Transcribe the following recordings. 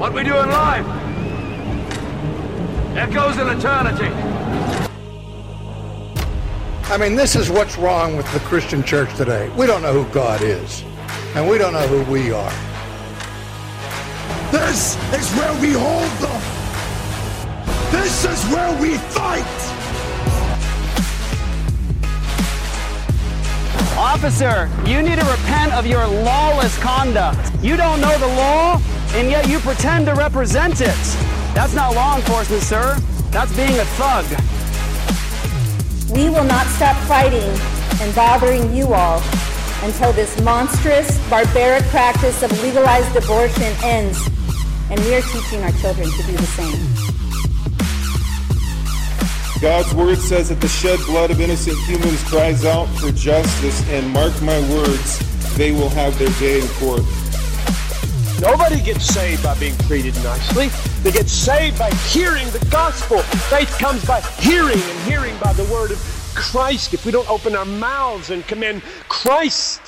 What we do in life echoes in eternity. I mean, this is what's wrong with the Christian church today. We don't know who God is, and we don't know who we are. This is where we hold them. This is where we fight. Officer, you need to repent of your lawless conduct. You don't know the law, and yet you pretend to represent it. That's not law enforcement, sir. That's being a thug. We will not stop fighting and bothering you all until this monstrous, barbaric practice of legalized abortion ends, and we are teaching our children to do the same. God's word says that the shed blood of innocent humans cries out for justice, and mark my words, they will have their day in court. Nobody gets saved by being treated nicely. They get saved by hearing the gospel. Faith comes by hearing, and hearing by the word of Christ. If we don't open our mouths and commend Christ,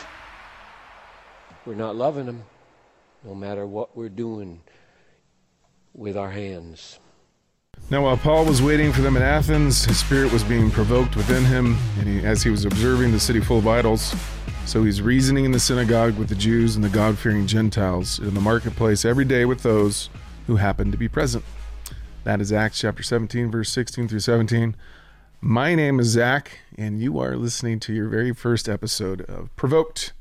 we're not loving Him, no matter what we're doing with our hands. Now, while Paul was waiting for them in Athens, his spirit was being provoked within him, and he, as he was observing the city full of idols, so he's reasoning in the synagogue with the Jews and the God fearing Gentiles, in the marketplace every day with those who happen to be present. That is Acts chapter 17, verse 16 through 17. My name is Zach, and you are listening to your very first episode of Provoked.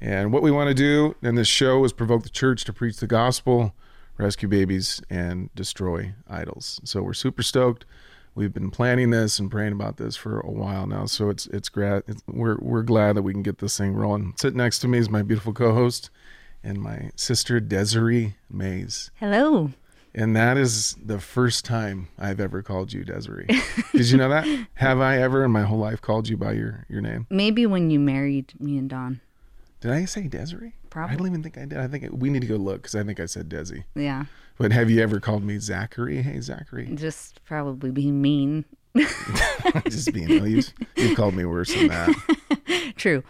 And what we want to do in this show is provoke the church to preach the gospel, rescue babies, and destroy idols. So we're super stoked. We've been planning this and praying about this for a while now. So it's it's great. We're we're glad that we can get this thing rolling. Sitting next to me is my beautiful co-host and my sister Desiree Mays. Hello. And that is the first time I've ever called you Desiree. Did you know that? Have I ever in my whole life called you by your, your name? Maybe when you married me and Don. Did I say Desiree? Probably. I don't even think I did. I think we need to go look because I think I said Desi. Yeah. But have you ever called me Zachary? Hey, Zachary. Just probably being mean. Just being no, you've, you've called me worse than that. True.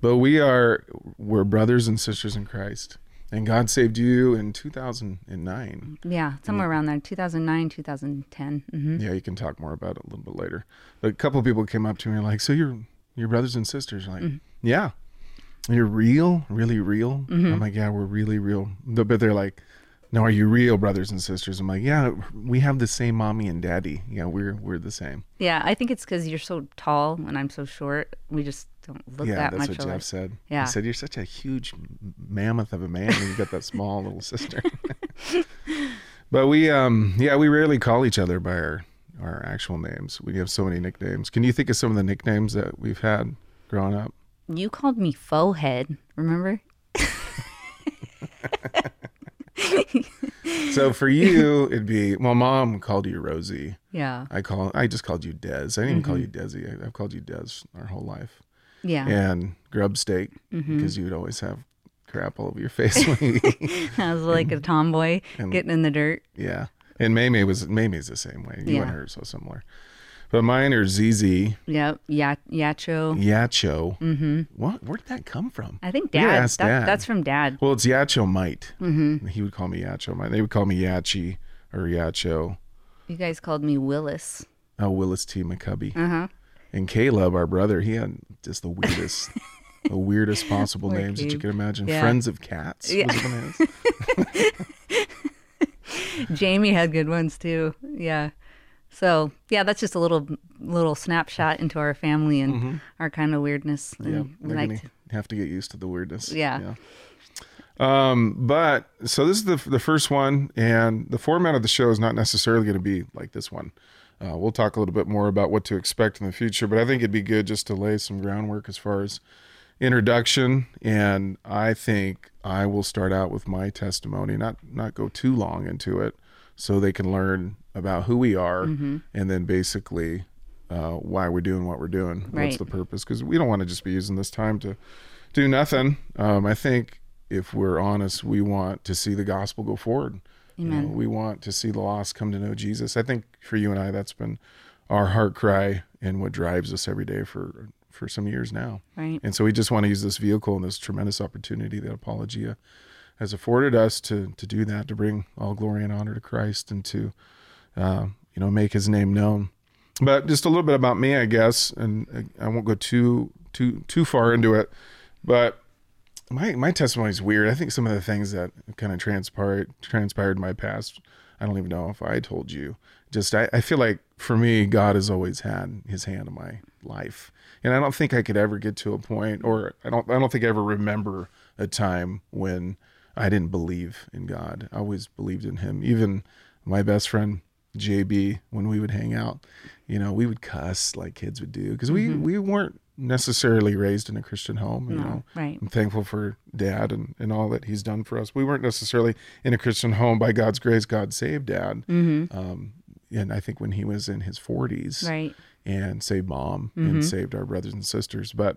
But we are we're brothers and sisters in Christ. And God saved you in 2009. Yeah, somewhere around there, 2009, 2010. hmm Yeah, you can talk more about it a little bit later. But a couple of people came up to me like, "So you're you're brothers and sisters?" I'm like, "Yeah." You're real, really real. I'm like, "Yeah, we're really real." But they're like, "No, are you real brothers and sisters?" I'm like, "Yeah, we have the same mommy and daddy. Yeah, we're we're the same." Yeah, I think it's because you're so tall and I'm so short. We just don't look yeah, that Yeah, that's what alike. Jeff said. Yeah. He said you're such a huge mammoth of a man, and you got that small little sister. but we, um, yeah, we rarely call each other by our our actual names. We have so many nicknames. Can you think of some of the nicknames that we've had growing up? You called me faux head, remember? So for you, it'd be well, mom called you Rosie. Yeah. I call I just called you Des. I didn't even Mm-hmm. call you Desi. I, I've called you Des our whole life. Yeah. And grub steak Mm-hmm. because you'd always have crap all over your face when you. I was like a tomboy And- getting in the dirt. Yeah. And Maymay was Maymay's the same way. You Yeah. and her are so similar. But mine are ZZ, Yep. Ya- Yacho. Yacho. Mm-hmm. What? Where did that come from? I think dad. That, Dad. That's from dad. Well, it's Yacho Mite. Mm-hmm. He would call me Yacho Mite. They would call me Yachi or Yacho. You guys called me Willis. Oh, Willis T. McCubby. Uh huh. And Caleb, our brother, he had just the weirdest, the weirdest possible Poor names that you could imagine. Yeah. Friends of Cats Yeah. was one of his. Jamie had good ones too. Yeah. So yeah, that's just a little little snapshot into our family and our kind of weirdness. Mm-hmm. Yeah, we like gonna have to get used to the weirdness. Yeah. Um, but so this is the the first one, and the format of the show is not necessarily going to be like this one. Uh, we'll talk a little bit more about what to expect in the future, but I think it'd be good just to lay some groundwork as far as introduction. And I think I will start out with my testimony, not not go too long into it, so they can learn about who we are, and then basically uh, why we're doing what we're doing. What's the purpose? Because we don't want to just be using this time to do nothing. Um, I think if we're honest, we want to see the gospel go forward. You know, we want to see the lost come to know Jesus. I think for you and I, that's been our heart cry and what drives us every day for for some years now. Right. And so we just want to use this vehicle and this tremendous opportunity that Apologia has afforded us to to do that, to bring all glory and honor to Christ, and to uh, you know make His name known. But just a little bit about me, I guess, and I won't go too too too far into it. But my my testimony is weird. I think some of the things that kind of transpired transpired in my past, I don't even know if I told you. Just I, I feel like for me, God has always had His hand in my life, and I don't think I could ever get to a point, or I don't I don't think I ever remember a time when I didn't believe in God. I always believed in Him. Even my best friend JB, when we would hang out, you know, we would cuss like kids would do because we we weren't necessarily raised in a Christian home. You No, know, right. I'm thankful for Dad and and all that he's done for us. We weren't necessarily in a Christian home. By God's grace, God saved Dad. Um, and I think when he was in his 40s, Right. and saved mom Mm-hmm. and saved our brothers and sisters. But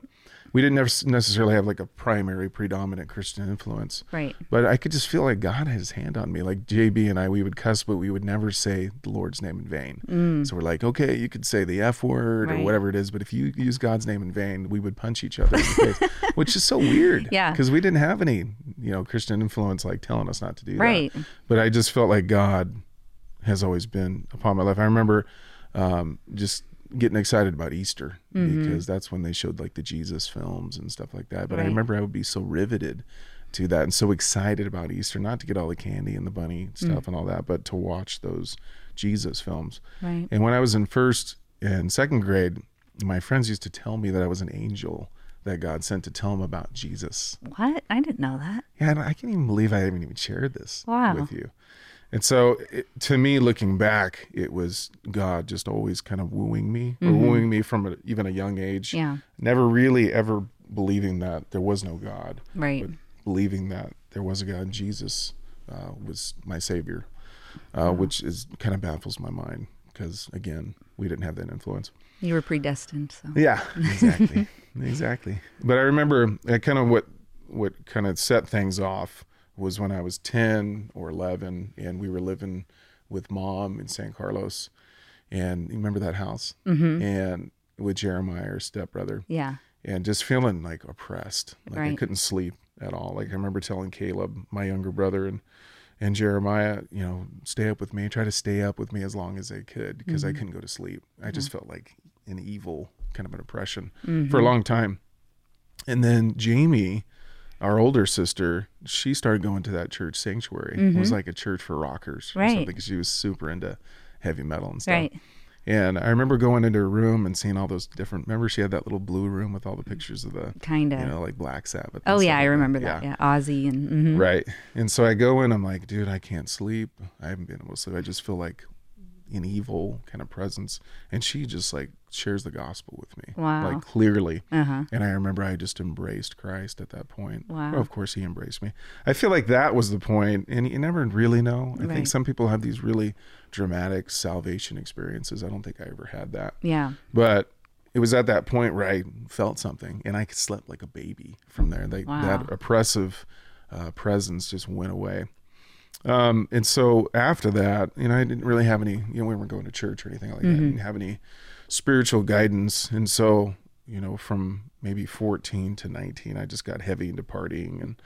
we didn't necessarily have like a primary predominant Christian influence. Right. But I could just feel like God had his hand on me. Like JB and I, we would cuss, but we would never say the Lord's name in vain. So we're like, okay, you could say the F word or Mm. Whatever it is, but if you use God's name in vain, we would punch each other in the face, which is so weird. Yeah. Because we didn't have any, you know, Christian influence like telling us not to do Right. that. Right. But I just felt like God has always been upon my life. I remember um, just getting excited about Easter Mm-hmm. because that's when they showed like the Jesus films and stuff like that. But I remember I would be so riveted to that and so excited about Easter, not to get all the candy and the bunny stuff and all that, but to watch those Jesus films. Right. And when I was in first and second grade, my friends used to tell me that I was an angel that God sent to tell them about Jesus. What? I didn't know that. Yeah, and I can't even believe I haven't even shared this Wow. with you. And so, it, to me, looking back, it was God just always kind of wooing me, or wooing me from a, even a young age. Mm-hmm. Yeah. Never really ever believing that there was no God, Right. but believing that there was a God. Jesus uh, was my Savior, uh, which is kind of baffles my mind because again, we didn't have that influence. You were predestined. So. Yeah, exactly, exactly. But I remember uh, kind of what what kind of set things off was when I was ten or eleven, and we were living with mom in San Carlos, and you remember that house, mm-hmm. and with Jeremiah, our stepbrother, Yeah. and just feeling like oppressed, like I couldn't sleep at all. Like I remember telling Caleb, my younger brother, and and Jeremiah, you know, stay up with me, try to stay up with me as long as they could because I couldn't go to sleep. I just felt like an evil kind of an oppression for a long time. And then Jamie, our older sister, she started going to that church sanctuary. It was like a church for rockers or Right. something 'cause she was super into heavy metal and stuff. Right. And I remember going into her room and seeing all those different. Remember, she had that little blue room with all the pictures of the Kinda. you know, like Black Sabbath. Oh yeah, I that. remember that. Yeah, Ozzy and mhm. Right. And so I go in, I'm like, dude, I can't sleep. I haven't been able to sleep. I just feel like an evil kind of presence. And she just like shares the gospel with me. Wow. Like clearly. Uh-huh. And I remember I just embraced Christ at that point. Wow. Well, of course, he embraced me. I feel like that was the point, And you never really know. I Right. think some people have these really dramatic salvation experiences. I don't think I ever had that. Yeah. But it was at that point where I felt something and I slept like a baby from there. Like Wow. that oppressive uh, presence just went away. Um, and so after that, you know, I didn't really have any, you know, we weren't going to church or anything like that. I didn't have any spiritual guidance. And so, you know, from maybe 14 to 19, I just got heavy into partying and,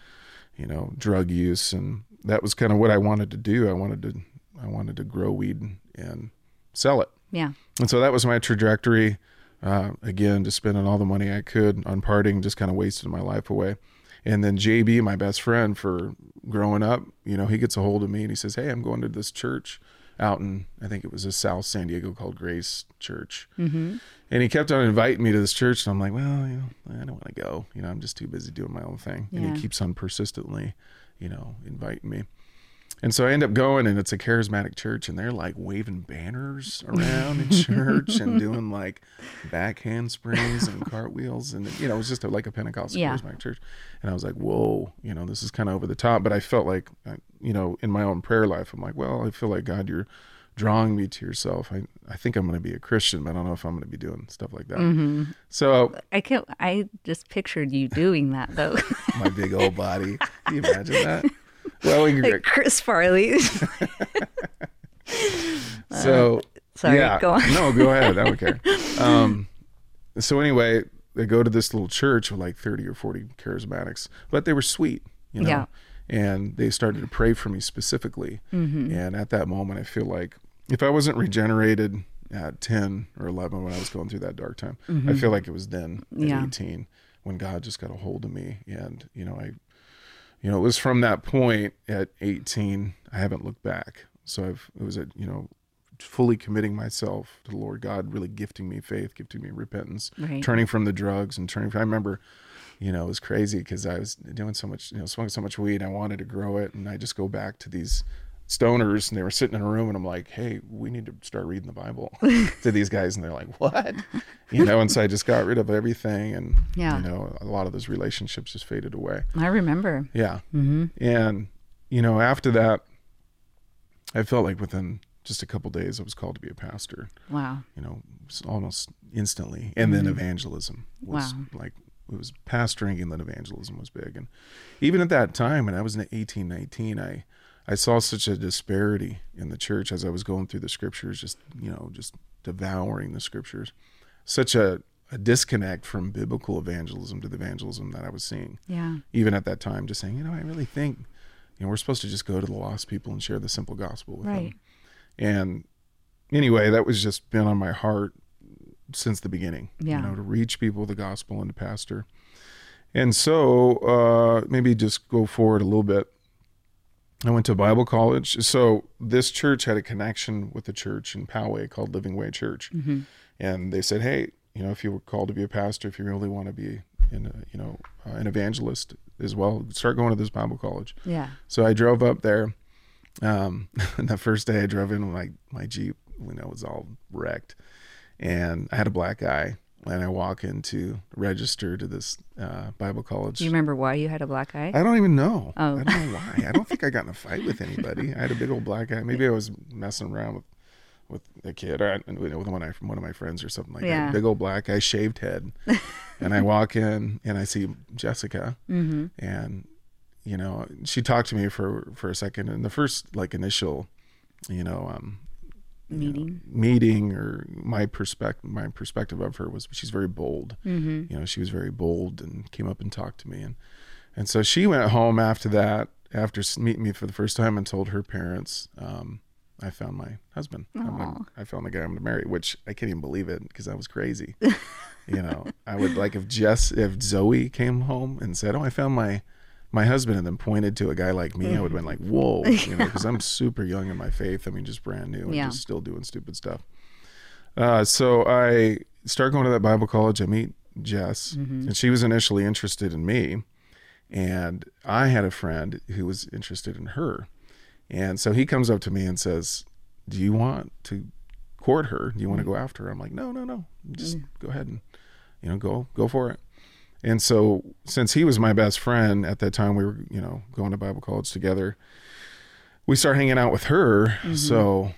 you know, drug use. And that was kind of what I wanted to do. I wanted to, I wanted to grow weed and, and sell it. Yeah. And so that was my trajectory. Uh, again, just spending all the money I could on partying, just kind of wasted my life away. And then JB, my best friend for growing up, you know, he gets a hold of me and he says, Hey, I'm going to this church out in, I think it was a South San Diego called Grace Church. Mm-hmm. And he kept on inviting me to this church. And I'm like, Well, you know, I don't want to go. You know, I'm just too busy doing my own thing. And he keeps on persistently, you know, inviting me. And so I end up going, and it's a charismatic church, and they're like waving banners around in church and doing like back handsprings and cartwheels, and you know, it was just a, like a Pentecostal Yeah. charismatic church. And I was like, whoa, you know, this is kind of over the top. But I felt like, you know, in my own prayer life, I'm like, well, I feel like God, you're drawing me to yourself. I I think I'm going to be a Christian, but I don't know if I'm going to be doing stuff like that. Mm-hmm. So I can't. I just pictured you doing that though, my big old body, can you imagine that? Well, we like Chris Farley. So sorry, yeah, go on. no, go ahead. I don't care. Um, so anyway, they go to this little church with like thirty or forty charismatics, but they were sweet, you know. Yeah. and they started to pray for me specifically. Mm-hmm. And at that moment, I feel like if I wasn't regenerated at 10 or 11 when I was going through that dark time, I feel like it was then at Mm-hmm. Yeah. 18 when God just got a hold of me. And, you know, I, you know, it was from that point at 18, I haven't looked back. So I've, it was at, you know, fully committing myself to the Lord God, really gifting me faith, gifting me repentance, Right. turning from the drugs and turning. I remember, you know, it was crazy because I was doing so much, you know, smoking so much weed. I wanted to grow it, and I just go back to these stoners, and they were sitting in a room, and I'm like, "Hey, we need to start reading the Bible to these guys," and they're like, "What?" You know, and so I just got rid of everything, and Yeah. you know, a lot of those relationships just faded away. I remember. Yeah. Mm-hmm. And, you know, after that, I felt like within just a couple days, I was called to be a pastor, Wow. you know, almost instantly. And then mm-hmm. evangelism was Wow. like, it was pastoring and then evangelism was big. And even at that time, when I was in 18, 19, I, I saw such a disparity in the church as I was going through the scriptures, just, you know, just devouring the scriptures, such a, a disconnect from biblical evangelism to the evangelism that I was seeing Yeah. even at that time, just saying, you know, I really think, you know, we're supposed to just go to the lost people and share the simple gospel with Right. them. And anyway, that was just been on my heart since the beginning. Yeah. You know, to reach people with the gospel and to pastor. And so uh, maybe just go forward a little bit. I went to Bible college. So this church had a connection with a church in Poway called Living Way Church. And they said, hey, you know, if you were called to be a pastor, if you really want to be in a, you know, uh, an evangelist as well, start going to this Bible college. Yeah. So I drove up there. Um, and the first day I drove in, my my Jeep, you know, was all wrecked, and I had a black eye. And I walk into register to this uh, Bible college. Do you remember why you had a black eye? I don't even know. Oh. I don't know why. I don't think I got in a fight with anybody. I had a big old black eye. Maybe I was messing around with with a kid or you know, with one of my one of my friends or something like Yeah. that. Big old black eye, shaved head. and I walk in and I see Jessica, Mm-hmm. and you know she talked to me for for a second. And the first like initial, you know, um, Meeting. meeting or my perspective my perspective of her was she's very bold. Mm-hmm. you know she was very bold and came up and talked to me. And and so she went home after that after meeting me for the first time and told her parents um, I found my husband. Gonna- I found the guy I'm gonna marry which I can't even believe it because that was crazy. You know I would like if Jess if Zoe came home and said oh I found my my husband and then pointed to a guy like me, I would have been like, mm-hmm. whoa, you know, because I'm super young in my faith. I mean, just brand new and Yeah. just still doing stupid stuff. Uh, so I start going to that Bible college. I meet Jess, mm-hmm. and she was initially interested in me, and I had a friend who was interested in her, and so he comes up to me and says, "Do you want to court her? Do you want to mm. go after her?" I'm like, "No, no, no. Just mm. go ahead and you know go go for it." And so, since he was my best friend at that time, we were, you know, going to Bible college together. We started hanging out with her. Mm-hmm. So,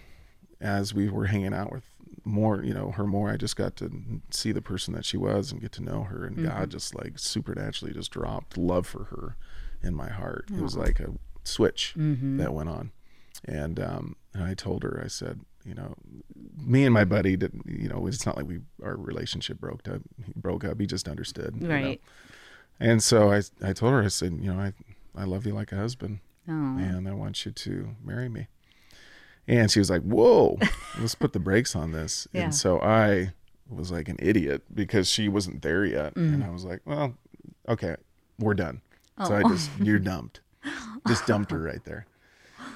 as we were hanging out with more, you know, her more, I just got to see the person that she was and get to know her. And God mm-hmm. just like supernaturally just dropped love for her in my heart. It was like a switch mm-hmm. that went on. And, um, and I told her, I said, you know, me and my buddy didn't, you know, it's not like we, our relationship broke up, he broke up. He just understood. you know. Right. And so I, I told her, I said, you know, I, I love you like a husband Oh. and I want you to marry me. And she was like, whoa, let's put the brakes on this. Yeah. And so I was like an idiot because she wasn't there yet. Mm. And I was like, well, okay, we're done. Oh. So Oh. I just, you're dumped. Just dumped her right there.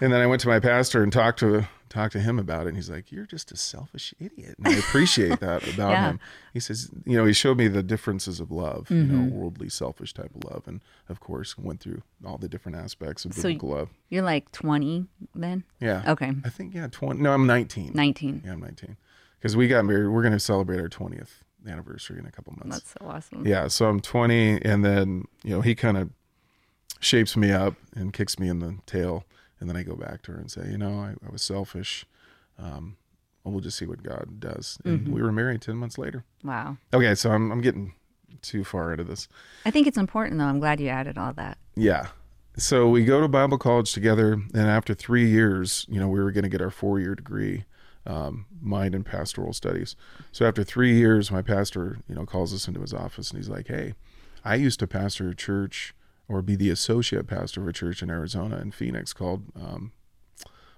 And then I went to my pastor and talked to talked to him about it. And he's like, "You're just a selfish idiot." And I appreciate that about Yeah. him. He says, you know, he showed me the differences of love, you Mm-hmm. know, worldly, selfish type of love, and of course, went through all the different aspects of So biblical love. You're like 20 then? Yeah. Okay. I think yeah, twenty. No, I'm 19. 19. Yeah, I'm 19. Because we got married. We're going to celebrate our 20th anniversary in a couple months. That's so awesome. Yeah, so I'm 20, and then you know he kind of shapes me up and kicks me in the tail, and then I go back to her and say, you know, I, I was selfish. Um, well, we'll just see what God does. And we were married 10 months later. Wow. Okay, so I'm I'm getting too far into this. I think it's important though. I'm glad you added all that. Yeah. So we go to Bible college together, and after three years, you know, we were going to get our four year degree, um, mind and pastoral studies. So after three years, my pastor, you know, calls us into his office and he's like, "Hey, I used to pastor a church or be the associate pastor of a church in Arizona in Phoenix called um,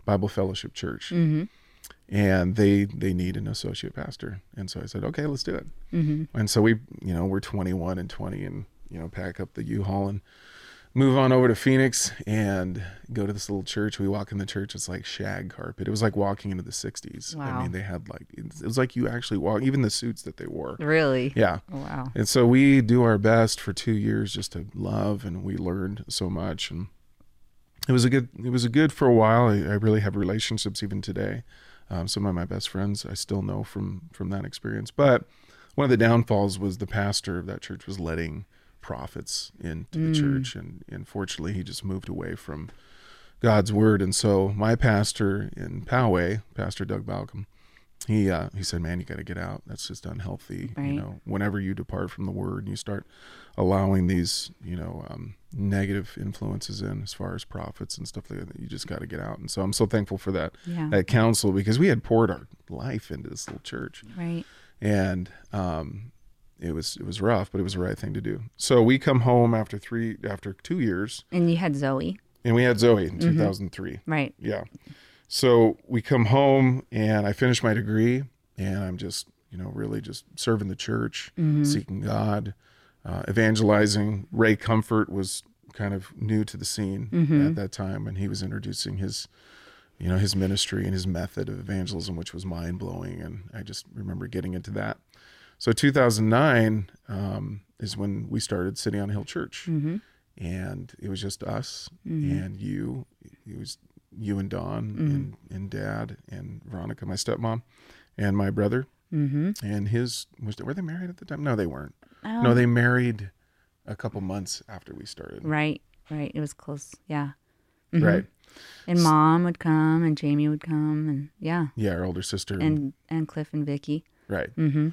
Bible Fellowship Church. And they they need an associate pastor, and so I said, okay, let's do it. And so we, you know, we're 21 and 20, and you know, pack up the U-Haul and move on over to Phoenix and go to this little church. We walk in the church, it's like shag carpet. It was like walking into the 60s. I mean, they had like it was like you actually walk, even the suits that they wore. Really? Yeah. Wow. And so we do our best for two years just to love, and we learned so much. And it was a good, it was a good for a while. I, I really have relationships even today. Um, some of my best friends I still know from from that experience. But one of the downfalls was the pastor of that church was letting prophets into the church, and unfortunately, he just moved away from God's word. And so my pastor in Poway, Pastor Doug Balcom, he uh, he said, "Man, you got to get out. That's just unhealthy. Right. You know, whenever you depart from the word, and you start allowing these, you know, um, negative influences in as far as prophets and stuff like that. You just got to get out." And so I'm so thankful for that Yeah. that counsel because we had poured our life into this little church Right. and um, it was it was rough, but it was the right thing to do. So we come home after three after two years, And you had Zoe. and we had Zoe in Mm-hmm. 2003. Right. Yeah. So we come home, and I finish my degree, and I'm just you know really just serving the church, seeking God, uh, evangelizing. Ray Comfort was kind of new to the scene at that time, and he was introducing his you know his ministry and his method of evangelism which was mind blowing and i just remember getting into that so 2009 um, is when we started city on hill church mm-hmm. and it was just us mm-hmm. and you it was you and don mm-hmm. and, and dad and veronica my stepmom and my brother and his was were they married at the time no they weren't um, no they married a couple months after we started Right. Right. It was close. Yeah. right And mom would come and Jamie would come and yeah. yeah our older sister And and Cliff and Vicky. Right. Mm-hmm.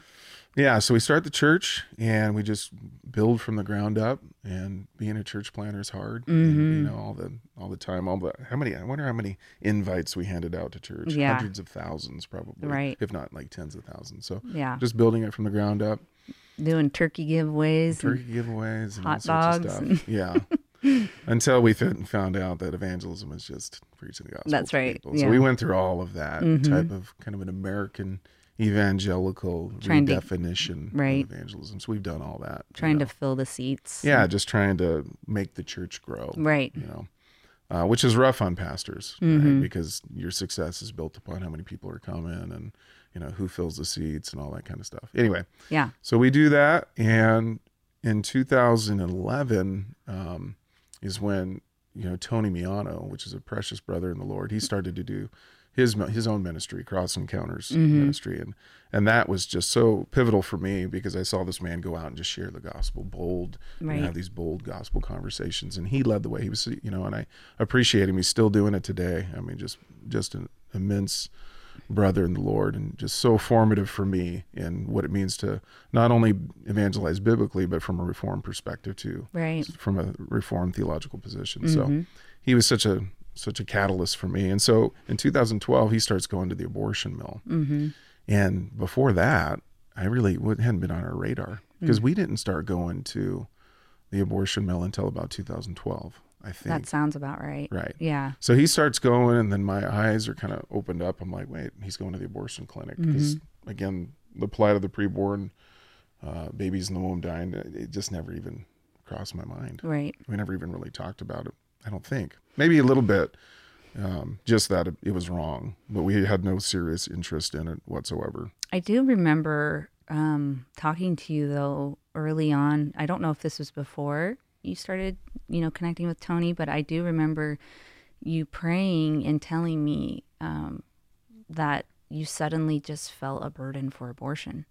Yeah. So we start the church and we just build from the ground up. And being a church planter is hard. And, you know, all the all the time, all the how many? I wonder how many invites we handed out to church. Yeah. Hundreds of thousands, probably. Right. If not like tens of thousands. So Yeah. just building it from the ground up. Doing turkey giveaways. and- Turkey giveaways and all hot sorts of dogs stuff. Yeah. Until we found out that evangelism is just preaching the gospel. That's right, people. yeah. Mm-hmm. So we went through all of that type of kind of an American evangelical Trying to- redefinition right. of evangelism. So we've done all that. you trying know. to fill the seats. yeah, just trying to make the church grow. Right. You know, uh, which is rough on pastors, Mm-hmm. right? Because your success is built upon how many people are coming and you know who fills the seats and all that kind of stuff. Anyway, Yeah. so we do that, and in 2011 um, is when you know Tony Miano, which is a precious brother in the Lord, he started to do his his own ministry, Cross Encounters mm-hmm. ministry, and and that was just so pivotal for me because I saw this man go out and just share the gospel, bold, Right. and have these bold gospel conversations, and he led the way. He was, you know, and I appreciate him. He's still doing it today. I mean, just just an immense brother in the Lord and just so formative for me in what it means to not only evangelize biblically, but from a reformed perspective too. Right. From a reformed theological position. So mm-hmm. he was such a such a catalyst for me. And so in 2012, he starts going to the abortion mill. Mm-hmm. And before that, I really hadn't been on our radar because we didn't start going to the abortion mill until about 2012. I think. That sounds about right. Right. Yeah. So he starts going, and then my eyes are kind of opened up. I'm like, wait, he's going to the abortion clinic because, again, the plight of the preborn, uh, babies in the womb dying, it just never even crossed my mind. Right. We never even really talked about it. I don't think. Maybe a little bit, um, just that it, was wrong, but we had no serious interest in it whatsoever. I do remember um, talking to you though early on. I don't know if this was before you started, you know, connecting with Tony, but I do remember you praying and telling me um, that you suddenly just felt a burden for abortion.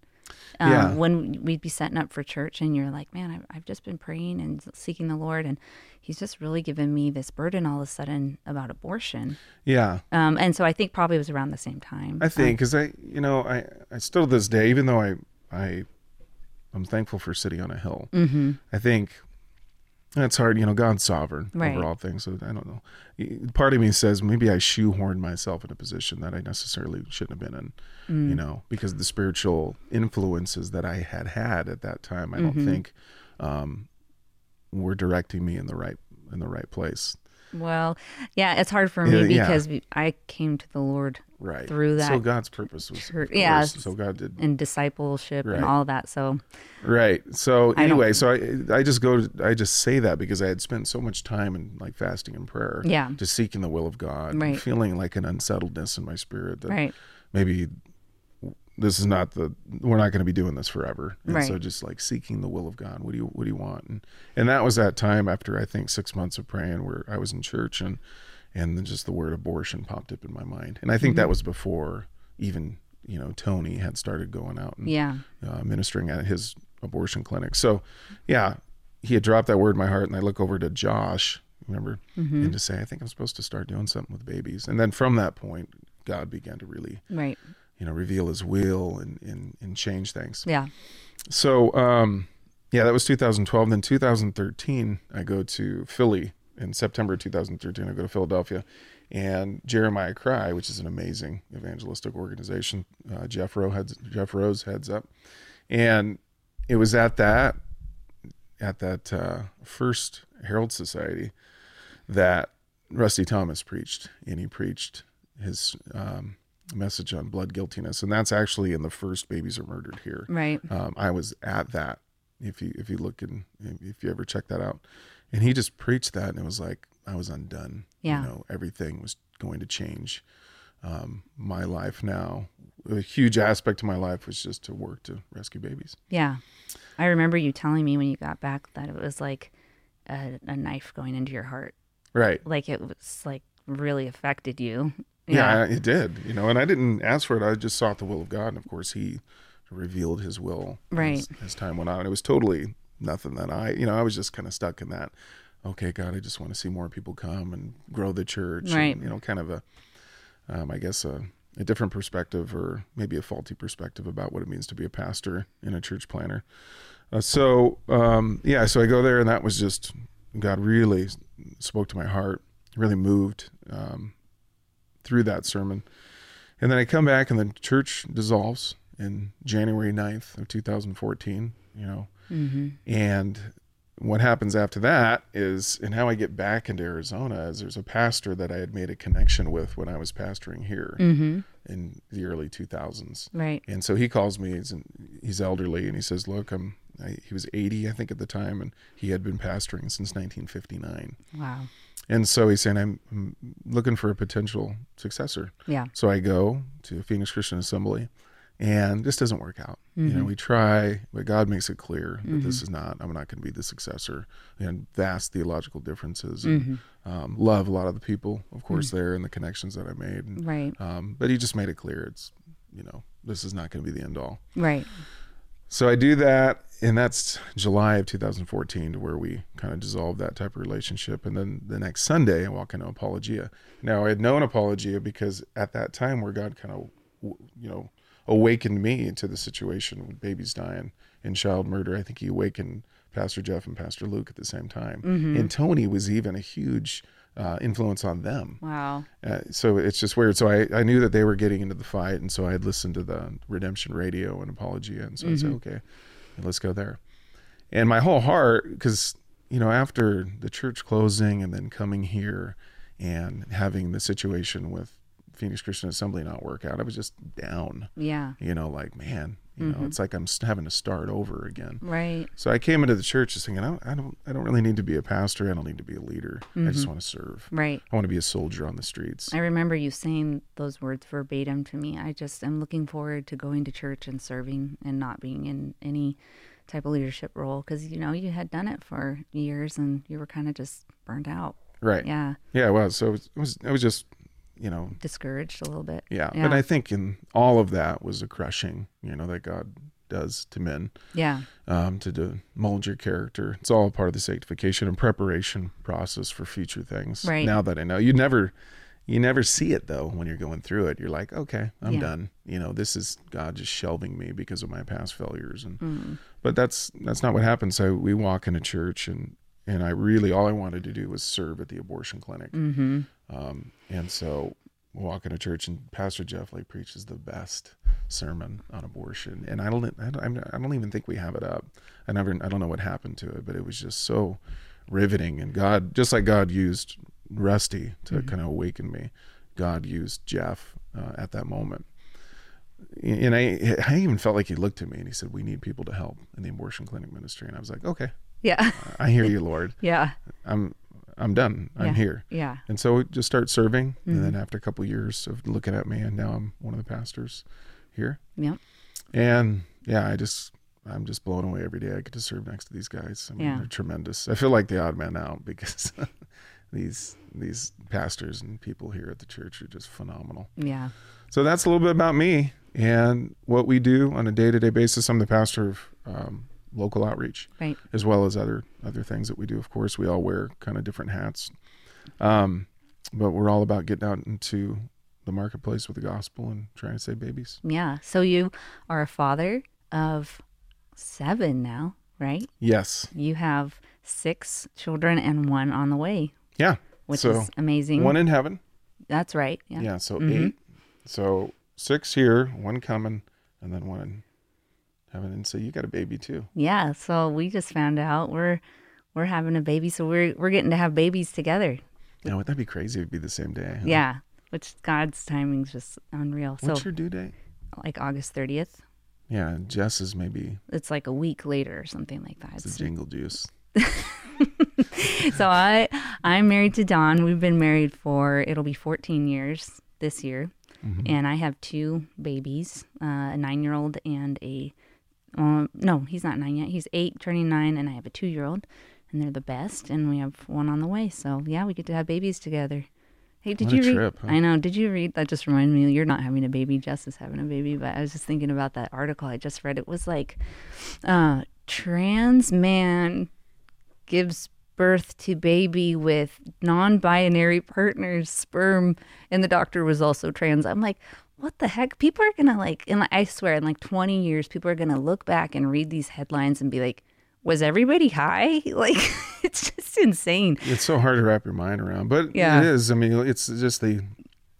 Um, Yeah. When we'd be setting up for church, and you're like, "Man, I've, I've just been praying and seeking the Lord, and He's just really given me this burden all of a sudden about abortion." Yeah, Um, and so I think probably it was around the same time. I think because I, you know, I, I still to this day, even though I, I, I'm thankful for City on a Hill. Mm-hmm. I think that's hard. You know, God's sovereign Right. over all things. So I don't know. Part of me says maybe I shoehorned myself in a position that I necessarily shouldn't have been in. You know, because the spiritual influences that I had had at that time, I don't think, um, were directing me in the right in the right place. Well, yeah, it's hard for me Yeah, yeah. because we- I came to the Lord Right. through that. So God's purpose was church- yeah, so God did and discipleship Right. and all that. So Right. So I anyway, so I I just go to, I just say that because I had spent so much time in like fasting and prayer. Yeah. Just seeking the will of God. and Right. Feeling like an unsettledness in my spirit that Right. maybe this is not the we're not going to be doing this forever. And Right. so just like seeking the will of God. What do you what do you want? And and that was that time after I think 6 months of praying where I was in church and and then just the word abortion popped up in my mind. And I think Mm-hmm. that was before even, you know, Tony had started going out and yeah, uh, ministering at his abortion clinic. So, yeah, he had dropped that word in my heart, and I look over to Josh, remember, Mm-hmm. and to say, I think I'm supposed to start doing something with babies. And then from that point, God began to really, right. you know, reveal His will and and, and change things. Yeah. So, um, yeah, that was 2012. Then 2013, I go to Philly in September 2013. I go to Philadelphia, and Jeremiah Cry, which is an amazing evangelistic organization. Uh, Jeff Rowe heads Jeff Rose heads up, and it was at that at that uh, first Herald Society that Rusty Thomas preached, and he preached his um, message on blood guiltiness, and that's actually in the first "Babies Are Murdered Here." Right. Um, I was at that. If you if you look and if you ever check that out, and he just preached that, and it was like I was undone. Yeah. You know, everything was going to change. Um, my life now, a huge aspect of my life was just to work to rescue babies. Yeah. I remember you telling me when you got back that it was like a, a knife going into your heart. Right. Like it was like really affected you. Yeah, it did. You know, and I didn't ask for it. I just sought the will of God, and of course, He revealed His will Right. as, as time went on. It was totally nothing that I, you know, I was just kind of stuck in that. Okay, God, I just want to see more people come and grow the church. Right. And, you know, kind of a, um, I guess a, a different perspective, or maybe a faulty perspective about what it means to be a pastor and a church planter. Uh, so um, yeah, so I go there, and that was just God really spoke to my heart, really moved. Um, through that sermon. And then I come back and the church dissolves in January 9th of 2014, you know. Mm-hmm. And what happens after that is, and how I get back into Arizona is there's a pastor that I had made a connection with when I was pastoring here mm-hmm. in the early 2000s. Right. And so he calls me. He's he's elderly, and he says, "Look, I'm." I, he was 80, I think, at the time, and he had been pastoring since 1959. Wow. And so he's saying, I'm, I'm looking for a potential successor. Yeah. So I go to Phoenix Christian Assembly, and this doesn't work out. You know, we try, but God makes it clear that this is not. I'm not going to be the successor. And vast theological differences, and um, love a lot of the people, of course, there and the connections that I made. And, Right. Um, but He just made it clear it's, you know, this is not going to be the end all. Right. So I do that, and that's July of 2014, to where we kind of dissolved that type of relationship. And then the next Sunday, I walk into Apologia. Now I had known Apologia because at that time, where God kind of, you know, awakened me to the situation with babies dying and child murder. I think He awakened Pastor Jeff and Pastor Luke at the same time, and Tony was even a huge uh, influence on them. Wow. Uh, so it's just weird. So I, I knew that they were getting into the fight, and so I had listened to the Redemption Radio and Apologia, and so I said, okay, let's go there. And my whole heart, because you know, after the church closing and then coming here and having the situation with Phoenix Christian Assembly not work out, I was just down. Yeah. You know, like man, you know, mm-hmm. it's like I'm having to start over again. Right. So I came into the church just thinking, I don't, I don't, I don't really need to be a pastor. I don't need to be a leader. I just mm-hmm. want to serve. Right. I want to be a soldier on the streets. I remember you saying those words verbatim to me. I just am looking forward to going to church and serving and not being in any type of leadership role because you know you had done it for years and you were kind of just burned out. Right. Yeah, Yeah, it was. So it was, it was, it was just, you know, discouraged a little bit. yeah. Yeah. But I think in all of that was a crushing, you know, that God does to men Yeah. um, to, to mold your character. It's all part of the sanctification and preparation process for future things. Right. Now that I know, you never, you never see it though when you're going through it. You're like, okay, I'm Yeah. done. You know, this is God just shelving me because of my past failures. And Mm-hmm. but that's that's not what happened. So we walk into church and and I really all I wanted to do was serve at the abortion clinic. Mm-hmm. Um, and so we walk into church and Pastor Jeff like preaches the best sermon on abortion, and I don't, I don't, I don't even think we have it up. I never, I don't know what happened to it, but it was just so riveting. And God, just like God used Rusty to kind of awaken me, God used Jeff uh, at that moment. And I, I even felt like he looked at me and he said, "We need people to help in the abortion clinic ministry." And I was like, "Okay, Yeah. I hear you, Lord. yeah. I'm, I'm done. I'm Yeah. here." Yeah. And so we just start serving, and Mm-hmm. then after a couple years of looking at me, and now I'm one of the pastors here. Yeah. And yeah, I just I'm just blown away every day. I get to serve next to these guys. I mean, Yeah. they're tremendous. I feel like the odd man out because these these pastors and people here at the church are just phenomenal. Yeah. So that's a little bit about me and what we do on a day to day basis. I'm the pastor of um, local outreach, Right. as well as other other things that we do. Of course, we all wear kind of different hats, um, but we're all about getting out into the marketplace with the gospel and trying to save babies. Yeah. So you are a father of seven now, right? Yes. You have six children and one on the way, Yeah. which so is amazing. one in heaven. That's right. Yeah. Yeah. so Mhm. eight. So six here, one coming, and then one in. And so you got a baby too. Yeah. So we just found out we're we're having a baby, so we're we're getting to have babies together. Yeah, would that be crazy? It'd be the same day. huh? Yeah. Which God's timing's just unreal. What's so your due date? like August thirtieth. Yeah, Jess is maybe It's like a week later or something like that. it's a jingle juice. so I I'm married to Don. We've been married for it'll be 14 years this year, Mm-hmm. and I have two babies, uh, a nine year old and a um, no, he's not nine yet. He's eight, turning nine, and I have a two year old, and they're the best. And we have one on the way. So yeah, we get to have babies together. Hey, did What you read? trip, huh? I know. Did you read? That just reminded me. You're not having a baby. Jess is having a baby. But I was just thinking about that article I just read. It was like, uh, trans man gives birth to baby with non-binary partners sperm and the doctor was also trans i'm like what the heck people are gonna like and i swear in like 20 years people are gonna look back and read these headlines and be like was everybody high like it's just insane It's so hard to wrap your mind around, but Yeah. it is. I mean, it's just the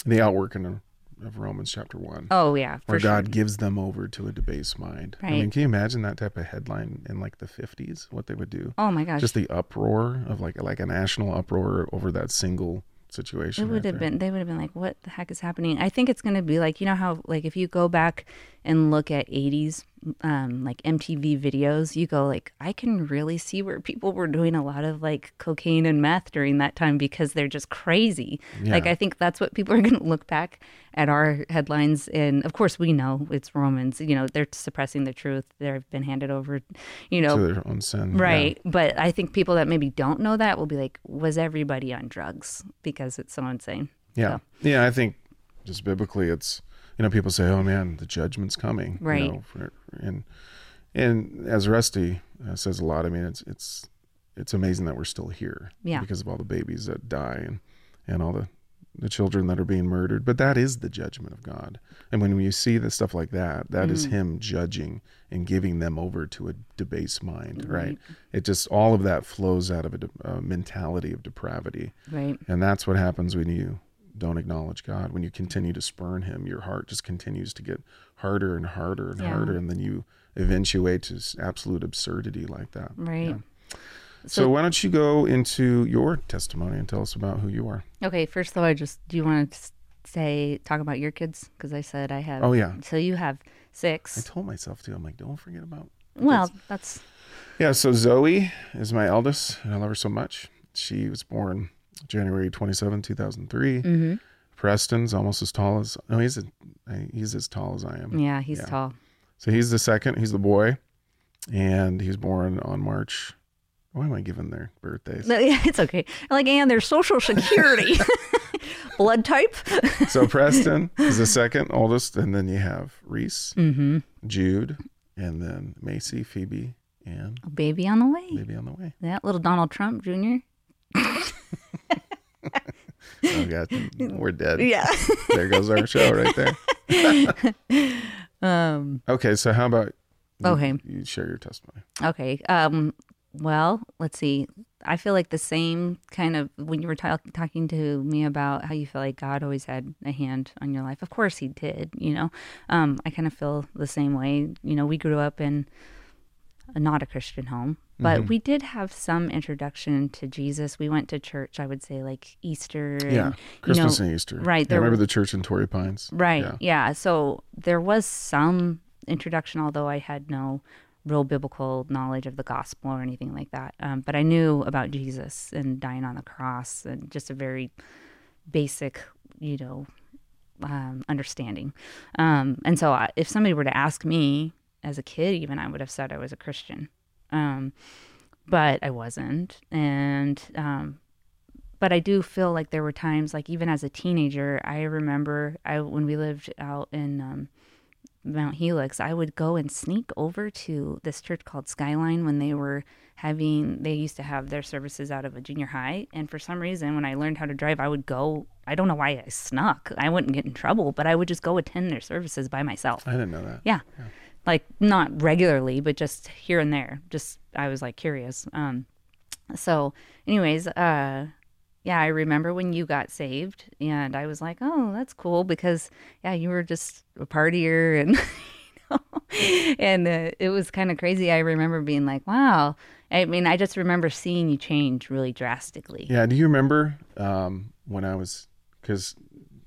the outworking of, of Romans chapter one. oh yeah for where sure God gives them over to a debased mind. I mean, can you imagine that type of headline in like the fifties? What they would do? oh my gosh Just the uproar of like like a national uproar over that single situation. It would right have there. been. They would have been like, "What the heck is happening?" I think it's going to be like you know how like if you go back and look at '80s um, like MTV videos, you go like, I can really see where people were doing a lot of like cocaine and meth during that time because they're just crazy. Like I think that's what people are going to look back at our headlines, and of course we know it's Romans. You know they're suppressing the truth. They've been handed over. You know to their own sin. yeah. Right. But I think people that maybe don't know that will be like, was everybody on drugs? Because it's so insane. Yeah. So, Yeah. I think just biblically, it's, you know, people say, oh man, the judgment's coming. you Right. know, for, and, and as Rusty uh, says a lot, I mean, it's, it's, it's amazing that we're still here Yeah. because of all the babies that die and, and all the, the children that are being murdered. But that is the judgment of God. And when you see the stuff like that, that is Mm. Him judging and giving them over to a debased mind, right? It just, all of that flows out of a, de- a mentality of depravity. right. And that's what happens when you don't acknowledge God. When you continue to spurn Him, your heart just continues to get harder and harder and Yeah. harder. And then you eventuate to absolute absurdity like that. Right. So, So- why don't you go into your testimony and tell us about who you are? Okay. First, though, I just, do you want to say, talk about your kids? Because I said I have. Oh, yeah. So you have six. I told myself to. I'm like, don't forget about. well, that's, Yeah. So Zoe is my eldest, and I love her so much. She was born January 27, 2003. mm-hmm. Preston's almost as tall as. No, he's a, he's as tall as I am. yeah, he's Yeah. tall. So he's the second. He's the boy, and he's born on March. Why am I giving their birthdays? No, yeah, it's okay. Like, and their social security, blood type. so Preston is the second oldest, and then you have Reese, mm-hmm. Jude, and then Macy, Phoebe, and A baby on the way. Baby on the way. That little Donald Trump Jr. Oh God, we're dead. Yeah. There goes our show right there. um. Okay, so how about you, Okay. you share your testimony? Okay. Um, well, let's see. I feel like the same kind of when you were talk, talking to me about how you feel like God always had a hand on your life. Of course, He did. You know, um, I kind of feel the same way. You know, we grew up in not a Christian home, but Mhm. we did have some introduction to Jesus. We went to church. I would say like Easter. And, Yeah, you Christmas know, and Easter. Right. Yeah, I remember the church in Torrey Pines. Right. Yeah. Yeah. So there was some introduction, although I had no real biblical knowledge of the gospel or anything like that. Um, but I knew about Jesus and dying on the cross and just a very basic, you know, um, understanding. Um, and so I, if somebody were to ask me as a kid, even I would have said I was a Christian. Um, but I wasn't. And, um, but I do feel like there were times, like even as a teenager, I remember I when we lived out in um, Mount Helix, I would go and sneak over to this church called Skyline when they were having. They used to have their services out of a junior high, and for some reason, when I learned how to drive, I would go. I don't know why I snuck. I wouldn't get in trouble, but I would just go attend their services by myself. I didn't know that. Yeah. Like not regularly, but just here and there. Just I was like curious. Um so anyways, uh yeah, I remember when you got saved and I was like, "Oh, that's cool because yeah, you were just a partier and you know, and uh, it was kind of crazy. I remember being like, "Wow." I mean, I just remember seeing you change really drastically. Yeah. Do you remember um, when I was? Because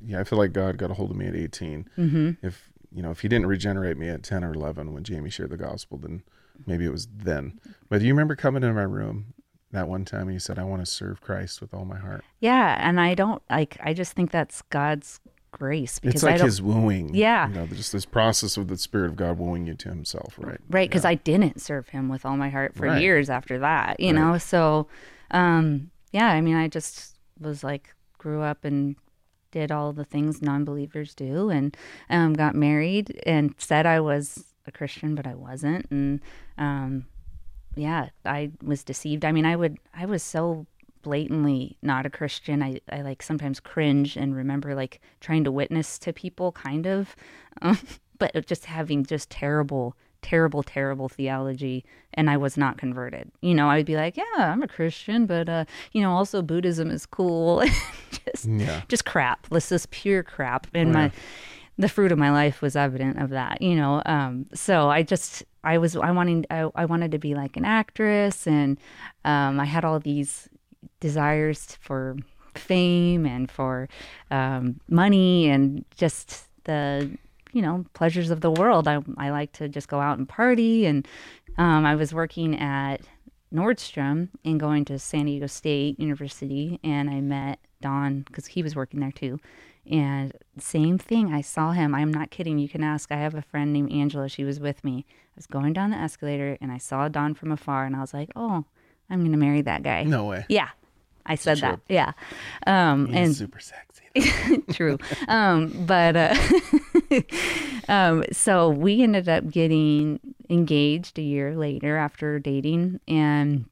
yeah, I feel like God got a hold of me at 18. Mhm. If you know, if He didn't regenerate me at 10 or 11 when Jamie shared the gospel, then maybe it was then. But do you remember coming into my room that one time and you said, "I want to serve Christ with all my heart." Yeah, and I don't like I just think that's God's grace because It's I like don't His wooing. Yeah. You know, just this process of the Spirit of God wooing you to Himself, right? right because i didn't serve him with all my heart for Right. years after that you Right. know so um yeah i mean i just was like grew up and did all the things non-believers do and um got married and said i was a christian but i wasn't. And um yeah i was deceived. I mean i would i was so blatantly not a christian. I i like sometimes cringe and remember like trying to witness to people kind of. Um, but just having just terrible terrible terrible theology and i was not converted. You know i would be like yeah i'm a christian but uh you know also buddhism is cool. Just Yeah. just crap. This is pure crap. And Oh, my the fruit of my life was evident of that you know um so i just i was i wanting i, I wanted to be like an actress and um i had all these desires for fame and for um money and just the you know pleasures of the world i i like to just go out and party and um i was working at Nordstrom and going to San Diego State University, and I met Don because he was working there too. And same thing, I saw him. I'm not kidding. You can ask. I have a friend named Angela. She was with me. I was going down the escalator, and I saw Don from afar, and I was like, "Oh, I'm going to marry that guy." No way. Yeah, I said True. that. Yeah, um, and super sexy. True. Um, but uh, um, so we ended up getting engaged a year later after dating, and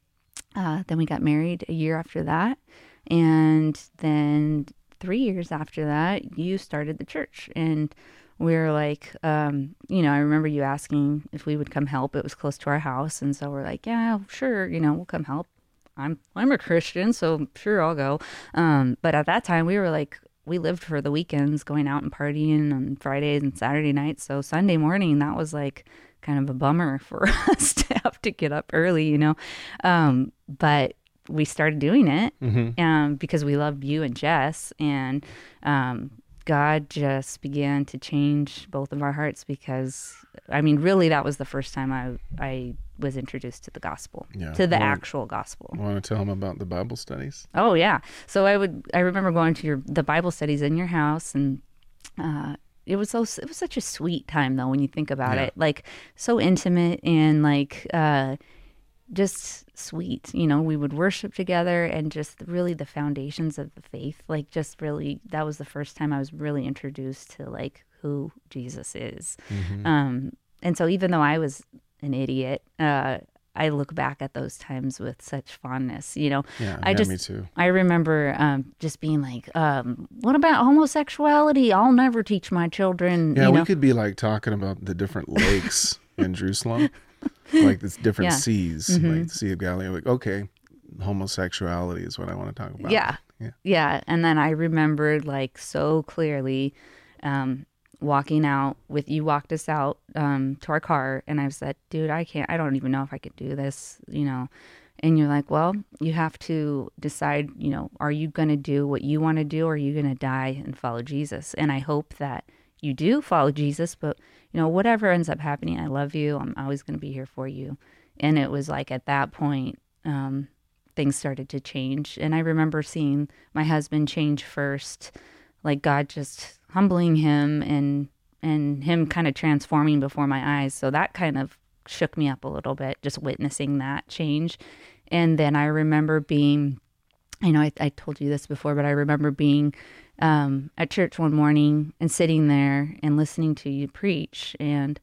uh, then we got married a year after that, and then three years after that, you started the church, and we were like, um, you know, I remember you asking if we would come help. It was close to our house, and so we're like, yeah, sure, you know, we'll come help. I'm I'm a Christian, so sure I'll go. Um, but at that time, we were like, we lived for the weekends, going out and partying on Fridays and Saturday nights. So Sunday morning, that was like kind of a bummer for us to have to get up early, you know. Um, but we started doing it Mhm. um, because we loved you and Jess, and um, God just began to change both of our hearts because I mean, really, that was the first time I I was introduced to the gospel, Yeah. to the Well, actual gospel. Want to tell him about the Bible studies? Oh yeah. So I would I remember going to your the Bible studies in your house and uh it was so it was such a sweet time though when you think about Yeah. it. Like so intimate and like uh just sweet. You know, we would worship together and just really the foundations of the faith. Like just really that was the first time I was really introduced to like who Jesus is. Mhm. Um and so even though I was an idiot, uh I look back at those times with such fondness, you know. Yeah, I yeah, just me too. I remember um, just being like, um, "What about homosexuality? I'll never teach my children." Yeah, you we could be like talking about the different lakes in Jerusalem. like this different Yeah. seas, Mhm. like the Sea of Galilee. Like, okay, homosexuality is what I want to talk about. Yeah. Yeah. Yeah. And then I remembered like so clearly um, walking out with you walked us out um, to our car and I said, dude, I can't, I don't even know if I could do this, you know. And you're like, well, you have to decide, you know, are you going to do what you want to do or are you going to die and follow Jesus? And I hope that you do follow Jesus, but, you know, whatever ends up happening, I love you. I'm always going to be here for you. And it was like at that point, um, things started to change. And I remember seeing my husband change first, like God just humbling him and and him kind of transforming before my eyes. So that kind of shook me up a little bit, just witnessing that change. And then I remember being, I know I, I told you this before, but I remember being um, at church one morning and sitting there and listening to you preach. And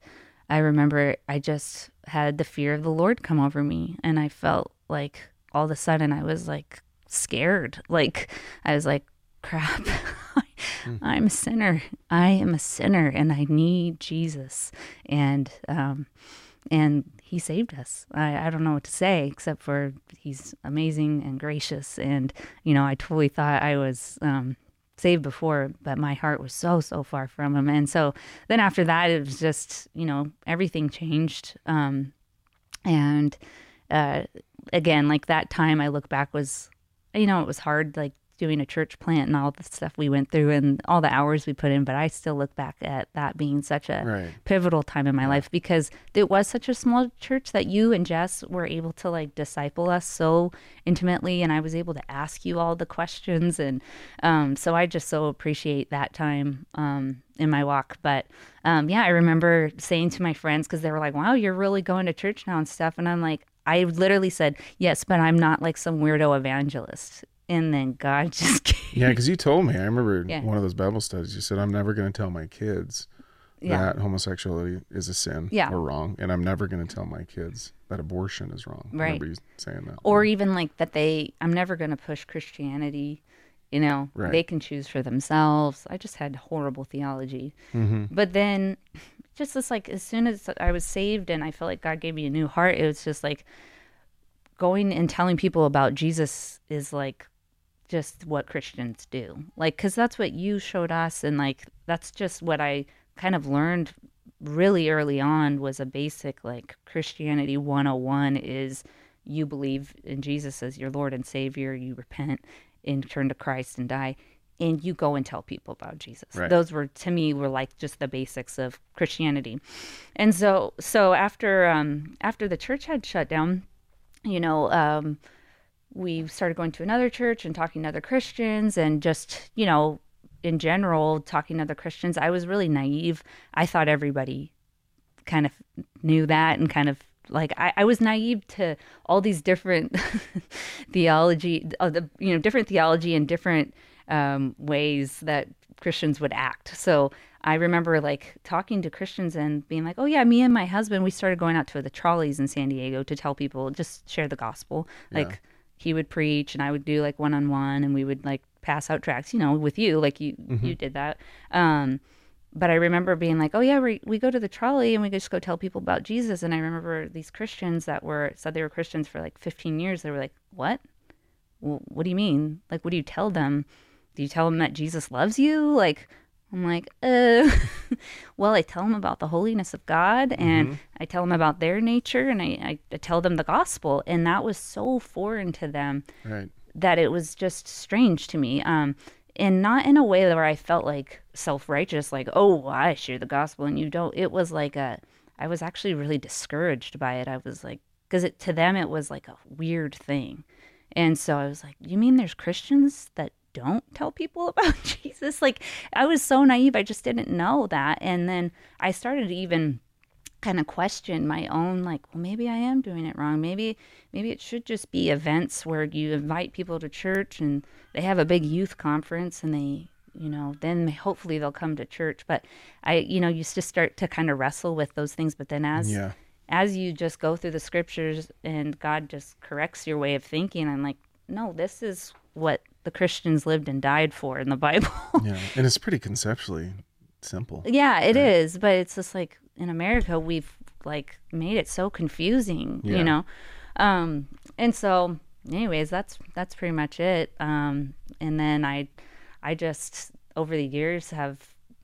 I remember I just had the fear of the Lord come over me. And I felt like all of a sudden I was like scared. Like I was like, crap, I'm a sinner. I am a sinner and I need Jesus. And, um, and he saved us. I, I don't know what to say except for he's amazing and gracious. And, you know, I totally thought I was, um, saved before, but my heart was so, so far from him. And so then after that, it was just, you know, everything changed. Um, and, uh, again, like that time I look back was, you know, it was hard, like doing a church plant and all the stuff we went through and all the hours we put in. But I still look back at that being such a Right. pivotal time in my life because it was such a small church that you and Jess were able to like disciple us so intimately. And I was able to ask you all the questions. And um, so I just so appreciate that time um, in my walk. But um, yeah, I remember saying to my friends, because they were like, wow, you're really going to church now and stuff. And I'm like, I literally said, yes, but I'm not like some weirdo evangelist. And then God just came. Yeah, because you told me. I remember Yeah. one of those Bible studies. You said, "I'm never going to tell my kids Yeah. that homosexuality is a sin Yeah. or wrong, and I'm never going to tell my kids that abortion is wrong." I Right. remember you saying that. or even like that they i'm never going to push christianity you know Right. they can choose for themselves i just had horrible theology Mhm. but then just this like as soon as i was saved and i felt like god gave me a new heart it was just like going and telling people about jesus is like just what christians do. Like because that's what you showed us and like that's just what i kind of learned really early on was a basic like christianity 101 is you believe in jesus as your lord and savior you repent and turn to christ and die and you go and tell people about jesus. Right. those were to me were like just the basics of christianity. And so so after um after the church had shut down you know um we started going to another church and talking to other Christians and just, you know, in general, talking to other Christians. I was really naive. I thought everybody kind of knew that and kind of like I, I was naive to all these different theology, uh, the, you know, different theology and different um, ways that Christians would act. So I remember like talking to Christians and being like, oh, yeah, me and my husband, we started going out to the trolleys in San Diego to tell people, just share the gospel. Yeah. He would preach and I would do like one on one and we would like pass out tracts, you know, with you, like you Mhm. you did that. Um but I remember being like, "Oh yeah, we we go to the trolley and we just go tell people about Jesus." And I remember these Christians that were said they were Christians for like 15 years. They were like, "What? Well, what do you mean? Like, what do you tell them? Do you tell them that Jesus loves you? Like, I'm like, uh, well, I tell them about the holiness of God and Mhm. I tell them about their nature and I, I tell them the gospel. And that was so foreign to them Right. that it was just strange to me. Um, and not in a way where I felt like self righteous, like, oh, I share the gospel and you don't. It was like a, I was actually really discouraged by it. I was like, because to them, it was like a weird thing. And so I was like, you mean there's Christians that don't tell people about Jesus? Like, I was so naive. I just didn't know that. And then I started to even kind of question my own like well maybe i am doing it wrong maybe maybe it should just be events where you invite people to church and they have a big youth conference and they you know then hopefully they'll come to church but i you know you just start to kind of wrestle with those things but then as Yeah. as you just go through the scriptures and god just corrects your way of thinking i'm like no this is what the christians lived and died for in the bible yeah, and it's pretty conceptually simple. yeah, it is, but it's just like in America we've like made it so confusing, Yeah. you know. Um, and so, anyways, that's that's pretty much it. Um, and then I, I just over the years have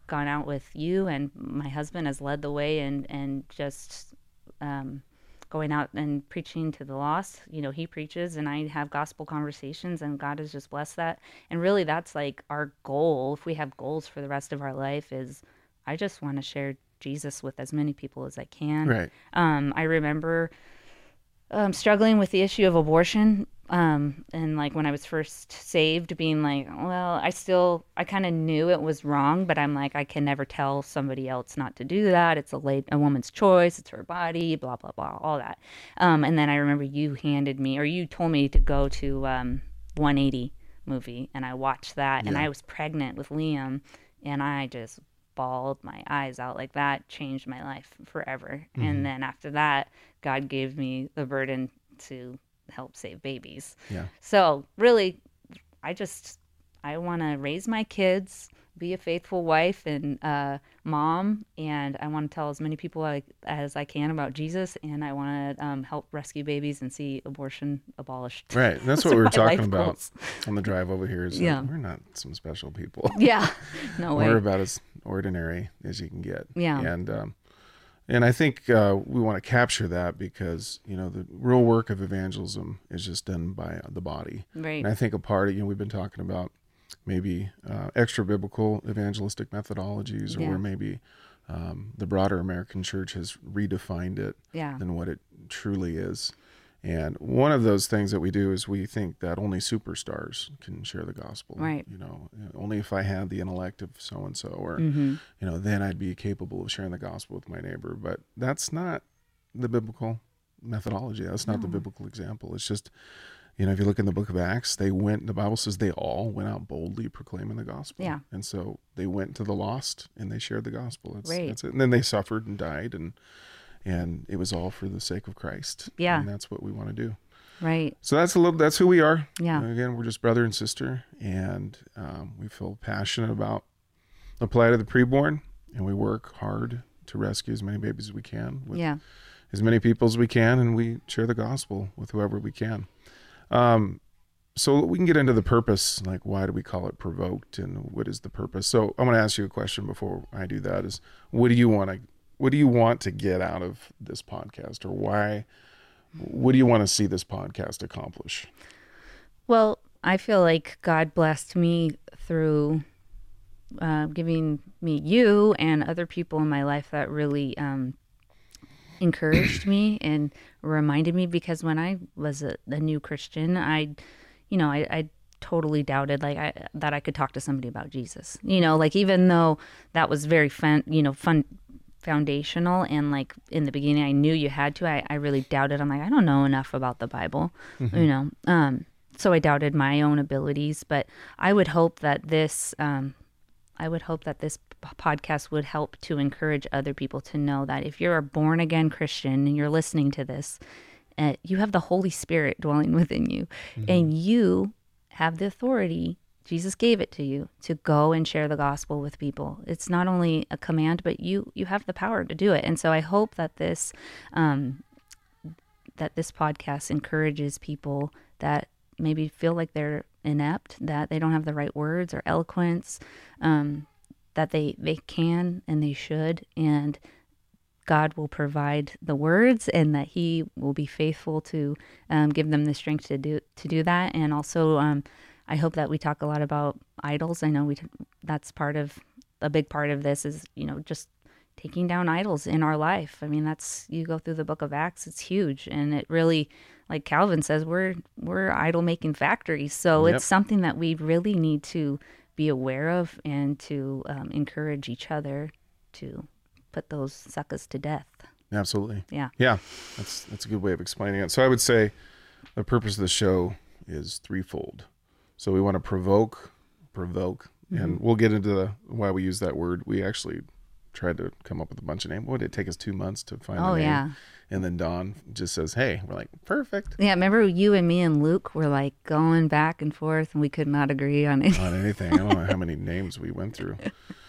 gone out with you, and my husband has led the way, and and just um, going out and preaching to the lost. You know, he preaches, and I have gospel conversations, and God has just blessed that. And really, that's like our goal. If we have goals for the rest of our life, is I just want to share Jesus with as many people as I can. Right. Um, I remember um, struggling with the issue of abortion. Um, and like when I was first saved, being like, well, I still, I kind of knew it was wrong, but I'm like, I can never tell somebody else not to do that. It's a late, a woman's choice. It's her body, blah, blah, blah, all that. Um, and then I remember you handed me, or you told me to go to, um, 180 movie and I watched that and I was pregnant with Liam and I just bawled my eyes out like that changed my life forever. And mm-hmm. then after that, God gave me the burden to help save babies. Yeah. So really, I just I want to raise my kids, be a faithful wife and uh, mom, and I want to tell as many people I, as I can about Jesus, and I want to um, help rescue babies and see abortion abolished. Right. That's what we were talking about goals. on the drive over here. Is Yeah. we're not some special people. Yeah, no way. We're about as ordinary as you can get. Yeah. And um, and I think uh, we want to capture that because you know the real work of evangelism is just done by the body. Right. And I think a part of you know we've been talking about maybe uh, extra biblical evangelistic methodologies, or Yeah. where maybe um, the broader American church has redefined it Yeah. than what it truly is. And one of those things that we do is we think that only superstars can share the gospel. Right. You know, only if I had the intellect of so and so, or Mm-hmm. you know, then I'd be capable of sharing the gospel with my neighbor. But that's not the biblical methodology. That's not the biblical example. It's just, you know, if you look in the book of Acts, they went, the Bible says they all went out boldly proclaiming the gospel. Yeah. And so they went to the lost and they shared the gospel. That's, Right. that's it. And then they suffered and died and, and it was all for the sake of Christ. Yeah. And that's what we want to do. Right. So that's a little. That's who we are. Yeah. And again, we're just brother and sister, and um, we feel passionate about the plight of the preborn, and we work hard to rescue as many babies as we can with Yeah. as many people as we can, and we share the gospel with whoever we can. Um, so we can get into the purpose, like why do we call it provoked, and what is the purpose? So I'm going to ask you a question before I do that: is what do you want to what do you want to get out of this podcast, or why? What do you want to see this podcast accomplish? Well, I feel like God blessed me through uh, giving me you and other people in my life that really um, encouraged me and reminded me because when I was a, a new Christian, I, you know, I, I totally doubted like I, that I could talk to somebody about Jesus. You know, like even though that was very fun, you know, fun foundational and like in the beginning I knew you had to I, I really doubted I'm like I don't know enough about the Bible you know um so I doubted my own abilities but I would hope that this um I would hope that this podcast would help to encourage other people to know that if you're a born again Christian and you're listening to this uh, you have the Holy Spirit dwelling within you and you have the authority Jesus gave it to you to go and share the gospel with people. It's not only a command, but you you have the power to do it. And so I hope that this um, that this podcast encourages people that maybe feel like they're inept, that they don't have the right words or eloquence, um, that they they can and they should, and God will provide the words, and that He will be faithful to um, give them the strength to do to do that. And also, um, I hope that we talk a lot about idols. I know we that's part of a big part of this is you know just taking down idols in our life. I mean, that's you go through the book of Acts, it's huge and it really like Calvin says we're we're idol making factories. So Yep. it's something that we really need to be aware of and to um, encourage each other to put those suckers to death. Absolutely. Yeah. Yeah. That's that's a good way of explaining it. So I would say the purpose of the show is threefold. So we want to provoke, provoke, and we'll get into the, why we use that word. We actually tried to come up with a bunch of names. What did it take us two months to find? Oh, a name? yeah. And then Don just says, "Hey," we're like, "Perfect." Yeah, remember you and me and Luke were like going back and forth, and we could not agree on it. on anything. I don't know how many names we went through.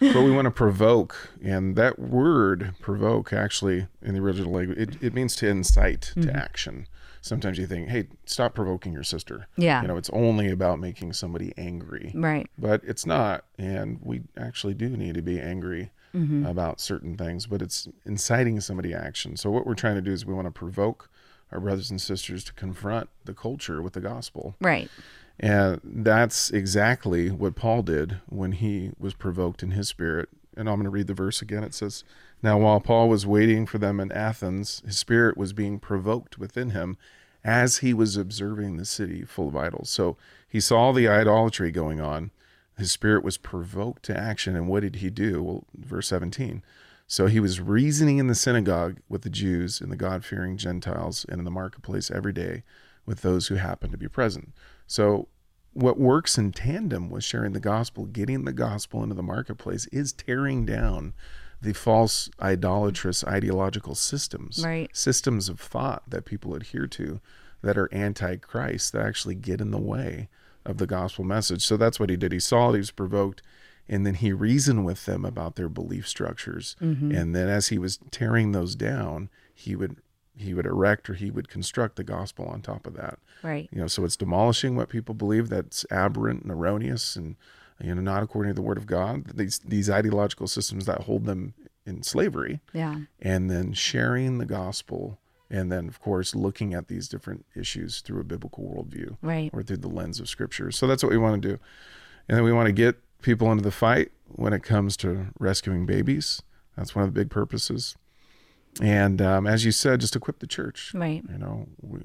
But we want to provoke, and that word provoke actually in the original language, it, it means to incite Mm-hmm. to action. Sometimes you think, hey, stop provoking your sister. Yeah. You know, it's only about making somebody angry. Right. But it's not. And we actually do need to be angry Mm-hmm. about certain things, but it's inciting somebody action. So what we're trying to do is we want to provoke our brothers and sisters to confront the culture with the gospel. Right. And that's exactly what Paul did when he was provoked in his spirit. And I'm going to read the verse again. It says, Now while Paul was waiting for them in Athens, his spirit was being provoked within him as he was observing the city full of idols. So he saw the idolatry going on. His spirit was provoked to action. And what did he do? Well, verse 17. So he was reasoning in the synagogue with the Jews and the God fearing Gentiles and in the marketplace every day with those who happened to be present. So, what works in tandem with sharing the gospel, getting the gospel into the marketplace, is tearing down the false idolatrous ideological systems, Right. systems of thought that people adhere to that are anti Christ, that actually get in the way of the gospel message. So that's what he did. He saw it, he was provoked, and then he reasoned with them about their belief structures. Mm-hmm. And then as he was tearing those down, he would he would erect or he would construct the gospel on top of that. Right. You know, so it's demolishing what people believe that's aberrant and erroneous and you know not according to the word of God. These these ideological systems that hold them in slavery Yeah. and then sharing the gospel and then of course looking at these different issues through a biblical worldview Right. or through the lens of scripture. So that's what we want to do. And then we want to get people into the fight when it comes to rescuing babies. That's one of the big purposes. And um, as you said just equip the church. Right. you know we,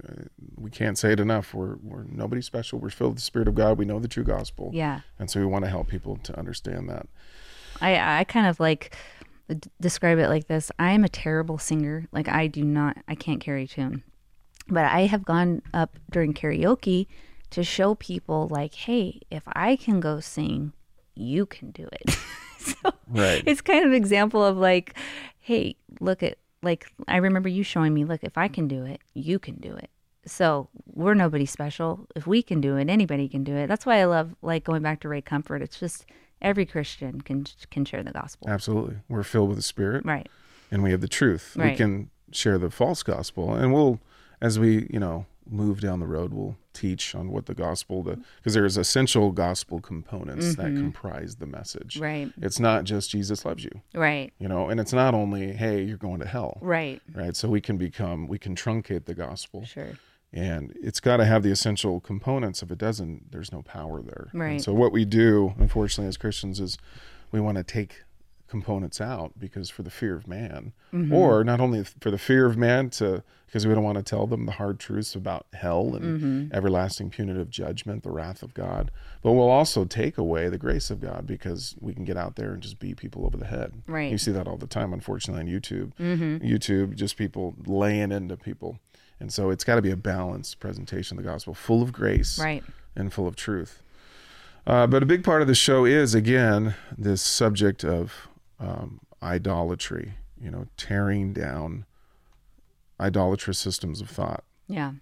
we can't say it enough. We're, we're nobody special. We're filled with the spirit of god. We know the true gospel. Yeah. and so we want to help people to understand that. I I kind of like d- describe it like this. I am a terrible singer. Like I do not I can't carry a tune. But I have gone up during karaoke to show people like, "Hey, if I can go sing, you can do it." so Right. it's kind of example of like, "Hey, look at like I remember you showing me, look, if I can do it, you can do it." So we're nobody special. If we can do it, anybody can do it. That's why I love like going back to Ray Comfort. It's just every Christian can can share the gospel. absolutely we're filled with the spirit Right. and we have the truth. We can share the false gospel, and we'll, as we, you know, move down the road, we'll teach on what the gospel, the because there's essential gospel components that comprise the message. Mm-hmm. Right. It's not just Jesus loves you, Right. you know, and it's not only hey you're going to hell, Right. right? So we can become, we can truncate the gospel, Sure. And it's got to have the essential components. If it doesn't, there's no power there. And Right. so what we do, unfortunately, as Christians, is we want to take components out because for the fear of man, Mm-hmm. or not only for the fear of man to because we don't want to tell them the hard truths about hell and Mm-hmm. everlasting punitive judgment, the wrath of God, but we'll also take away the grace of God because we can get out there and just beat people over the head. Right. You see that all the time, unfortunately, on YouTube. YouTube, just people laying into people. And so it's got to be a balanced presentation of the gospel, full of grace Right. and full of truth. Uh, but a big part of the show is, again, this subject of um, idolatry, you know, tearing down idolatrous systems of thought. Yeah.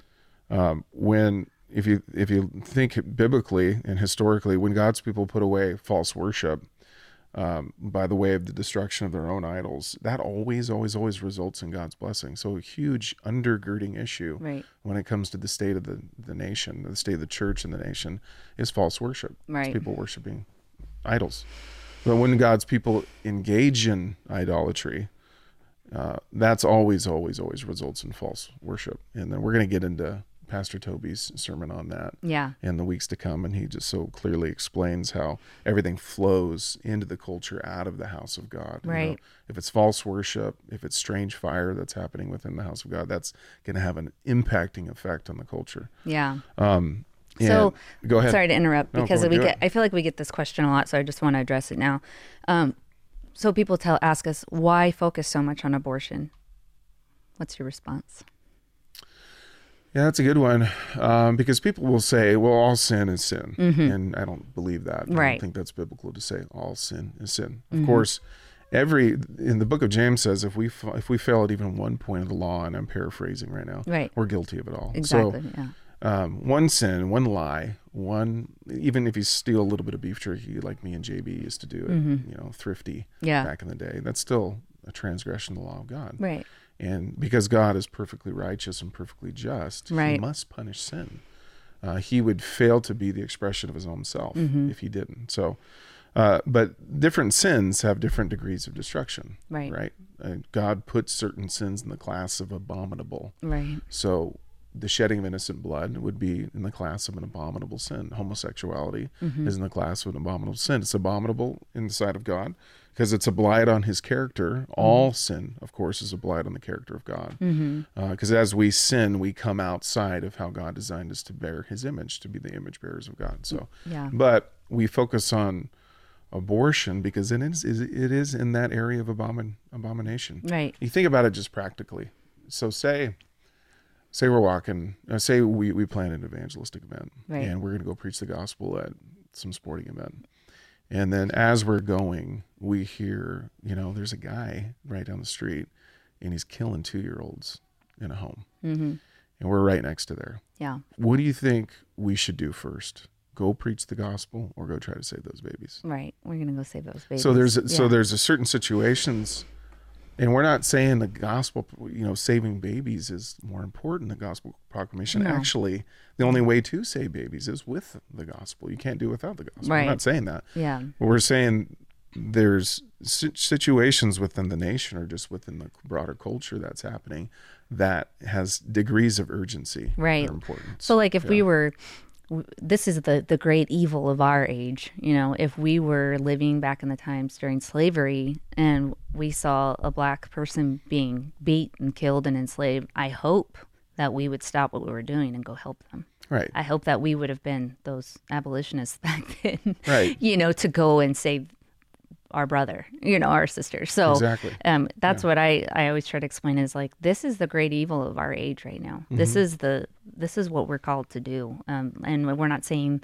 Um, when if you if you think biblically and historically, when God's people put away false worship um, by the way of the destruction of their own idols, that always, always, always results in God's blessing. So a huge undergirding issue Right. when it comes to the state of the, the nation, the state of the church and the nation, is false worship. It's people worshiping idols. But when God's people engage in idolatry, uh, that's always, always, always results in false worship. And then we're going to get into Pastor Toby's sermon on that Yeah. in the weeks to come. And he just so clearly explains how everything flows into the culture out of the house of God. You know, Right. if it's false worship, if it's strange fire that's happening within the house of God, that's going to have an impacting effect on the culture. Yeah. Um, So go ahead. Sorry to interrupt No, because we get it. I feel like we get this question a lot, so I just want to address it now. Um, so people tell ask us why focus so much on abortion. What's your response? Yeah, that's a good one. Um, because people will say, well, all sin is sin. And I don't believe that. I Mm-hmm. Right. don't think that's biblical to say all sin is sin. Of course, every in the book of James says if we if we fail at even one point of the law, and I'm paraphrasing right now, Right. we're guilty of it all. Exactly. So, yeah. um, one sin, one lie, one even if you steal a little bit of beef jerky like me and JB used to do it, you know, thrifty Mm-hmm. Yeah. back in the day, that's still a transgression of the law of God. Right. And because God is perfectly righteous and perfectly just, he must punish sin. Uh, he would fail to be the expression of his own self Mm-hmm. if he didn't. So, uh, but different sins have different degrees of destruction. Right. Right. Uh, God puts certain sins in the class of abominable. Right. So the shedding of innocent blood would be in the class of an abominable sin. Homosexuality Mm-hmm. is in the class of an abominable sin. It's abominable in the sight of God because it's a blight on his character. All mm-hmm. sin, of course, is a blight on the character of God. Mm-hmm. Uh, because as we sin, we come outside of how God designed us to bear his image, to be the image bearers of God. So, Yeah. but we focus on abortion because it is, is it is in that area of abomin, abomination. Right. You think about it just practically. So say say we're walking uh, say we, we plan an evangelistic event Right. and we're going to go preach the gospel at some sporting event and then as we're going we hear you know there's a guy right down the street and he's killing two year olds in a home Mm-hmm. and we're right next to there Yeah. what do you think we should do first go preach the gospel or go try to save those babies Right. We're gonna go save those babies. so there's so Yeah. there's a certain situations, and we're not saying the gospel, you know, saving babies is more important than gospel proclamation. No. Actually, the only way to save babies is with the gospel. You can't do it without the gospel. Right. We're not saying that. Yeah. But we're saying there's situations within the nation or just within the broader culture that's happening that has degrees of urgency. that Right. are important. So, like, if we were, this is the the great evil of our age. You know, if we were living back in the times during slavery and we saw a black person being beat and killed and enslaved, I hope that we would stop what we were doing and go help them. right. I hope that we would have been those abolitionists back then. Right. You know, to go and save our brother, you know, our sister. So Exactly. um, that's what I, I always try to explain is like this is the great evil of our age right now. This Mm-hmm. is the this is what we're called to do. Um, and we're not saying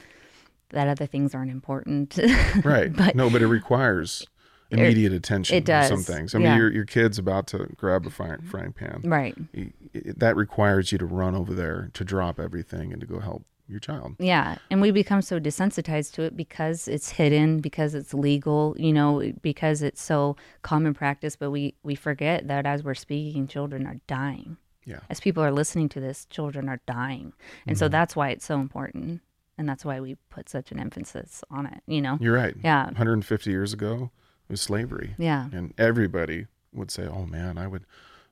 that other things aren't important. Right. but no, but it requires immediate attention. it on Some things. I mean, your your kid's about to grab a frying, frying pan. right. It- That requires you to run over there to drop everything and to go help your child. Yeah, and we become so desensitized to it because it's hidden, because it's legal, you know, because it's so common practice. But we we forget that as we're speaking, children are dying. Yeah. As people are listening to this, children are dying, and so mm-hmm. that's why it's so important, and that's why we put such an emphasis on it. You know. You're right. Yeah. 150 years ago, it was slavery. Yeah. And everybody would say, "Oh man, I would."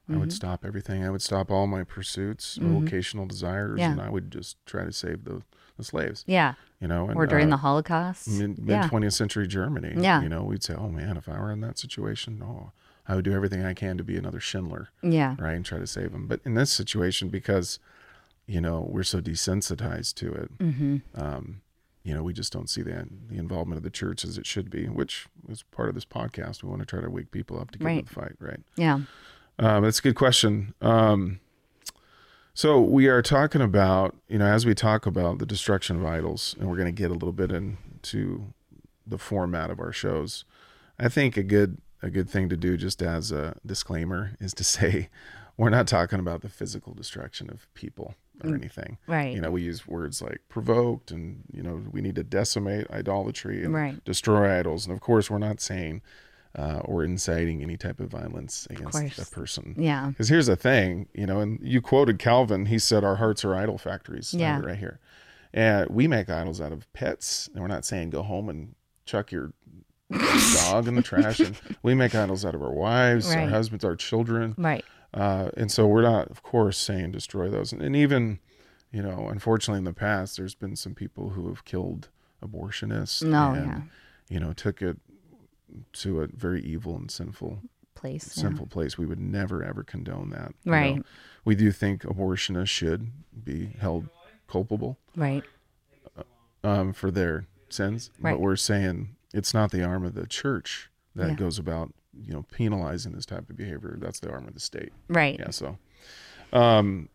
I Mm-hmm. would stop everything. I would stop all my pursuits, vocational desires, Yeah. and I would just try to save the, the slaves. Yeah. You know, and, Or during uh, the Holocaust. mid yeah. twentieth century Germany. Yeah. You know, we'd say, Oh man, if I were in that situation, oh I would do everything I can to be another Schindler. Yeah. Right. And try to save them. But in this situation, because, you know, we're so desensitized to it, Mm-hmm. um, you know, we just don't see the the involvement of the church as it should be, which is part of this podcast. We want to try to wake people up to get in the fight, right? Yeah. Um, that's a good question. Um, so we are talking about, you know, as we talk about the destruction of idols, and we're going to get a little bit into the format of our shows. I think a good a good thing to do, just as a disclaimer, is to say we're not talking about the physical destruction of people or anything. Right. You know, we use words like provoked, and you know, we need to decimate idolatry and Right. destroy idols. And of course, we're not saying uh, or inciting any type of violence against a person. Yeah. Because here's the thing, you know, and you quoted Calvin. He said, "Our hearts are idol factories." Yeah. right here. And we make idols out of pets, and we're not saying go home and chuck your dog in the trash. And we make idols out of our wives, our husbands, our children. Right. Uh, and so we're not, of course, saying destroy those. And, and even, you know, unfortunately, in the past, there's been some people who have killed abortionists. No, and, yeah. You know, took it to a very evil and sinful Place. yeah. sinful place. We would never ever condone that. you Right. know. We do think abortionists should be held culpable Right. um, for their sins, Right. but we're saying it's not the arm of the church that Yeah. goes about you know penalizing this type of behavior. That's the arm of the state. Right. Yeah. So, um,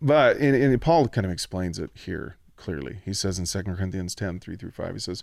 but and, and Paul kind of explains it here clearly. He says in 2 Corinthians 10, 3 through 5, he says,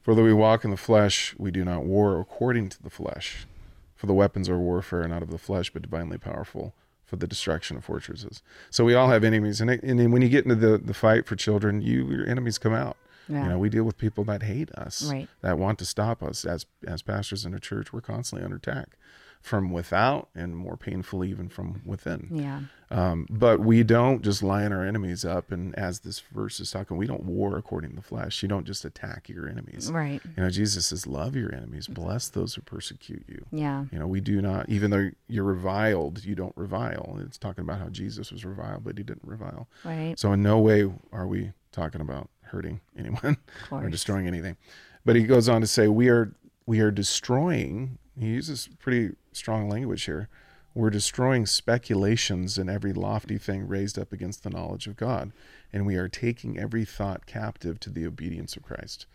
For though we walk in the flesh, we do not war according to the flesh. For the weapons of warfare are not of the flesh, but divinely powerful for the destruction of fortresses. So we all have enemies, and, it, and when you get into the, the fight for children, you your enemies come out. Yeah. You know, we deal with people that hate us, Right. that want to stop us. As as pastors in a church, we're constantly under attack from without, and more painfully even from within. Yeah. Um, but we don't just line our enemies up, and as this verse is talking, we don't war according to the flesh. You don't just attack your enemies. Right. You know, Jesus says, "Love your enemies, bless those who persecute you." Yeah. You know, we do not, even though you're reviled, you don't revile. It's talking about how Jesus was reviled, but he didn't revile. Right. So in no way are we talking about hurting anyone or destroying anything. But he goes on to say, we are we are destroying. He uses pretty strong language here. We're destroying speculations and every lofty thing raised up against the knowledge of God, and we are taking every thought captive to the obedience of Christ.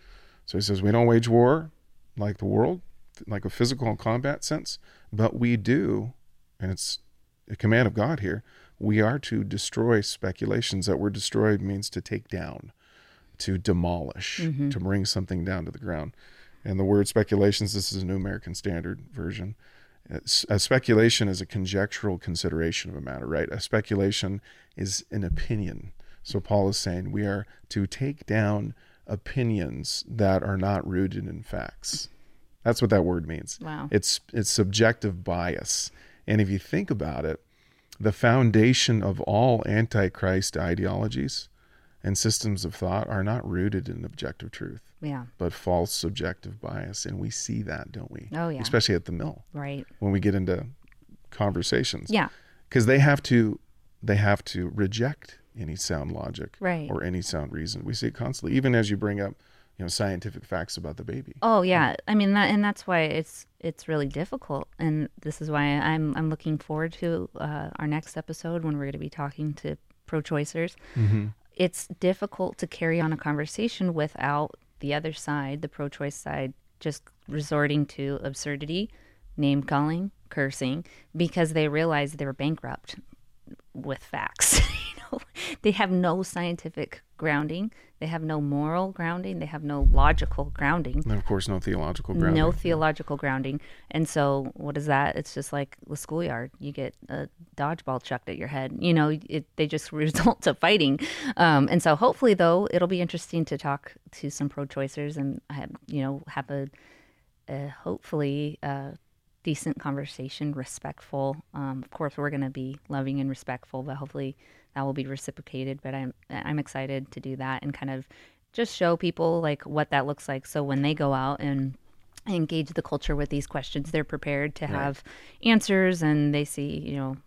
So he says, we don't wage war like the world, like a physical combat sense, but we do, and it's a command of God here. We are to destroy speculations. That word destroyed means to take down, to demolish, mm-hmm. to bring something down to the ground. And the word speculations, this is a New American Standard version. A speculation is a conjectural consideration of a matter, right? A speculation is an opinion. So Paul is saying we are to take down opinions that are not rooted in facts. That's what that word means. Wow. It's it's subjective bias. And if you think about it, the foundation of all antichrist ideologies and systems of thought are not rooted in objective truth, Yeah. but false subjective bias. And we see that, don't we? Oh, yeah. Especially at the mill Right. when we get into conversations. Yeah. Because they have to they have to reject any sound logic Right. or any sound reason. We see it constantly, even as you bring up, you know, scientific facts about the baby. Oh yeah, I mean that, and that's why it's it's really difficult, and this is why I'm I'm looking forward to uh, our next episode when we're going to be talking to pro-choicers. It's difficult to carry on a conversation without the other side, the pro-choice side, just resorting to absurdity, name calling, cursing, because they realize they're bankrupt with facts. you know, they have no scientific grounding. They have no moral grounding. They have no logical grounding. And of course, no theological grounding. No theological grounding. And so, what is that? It's just like the schoolyard. You get a dodgeball chucked at your head. You know, it, they just result to fighting. Um, and so, hopefully, though, it'll be interesting to talk to some pro choicers and, have, you know, have a, a hopefully, uh, decent conversation, respectful. Um, of course, we're going to be loving and respectful, but hopefully that will be reciprocated. But I'm I'm excited to do that and kind of just show people like what that looks like. So when they go out and engage the culture with these questions, they're prepared to have answers and they see, you know,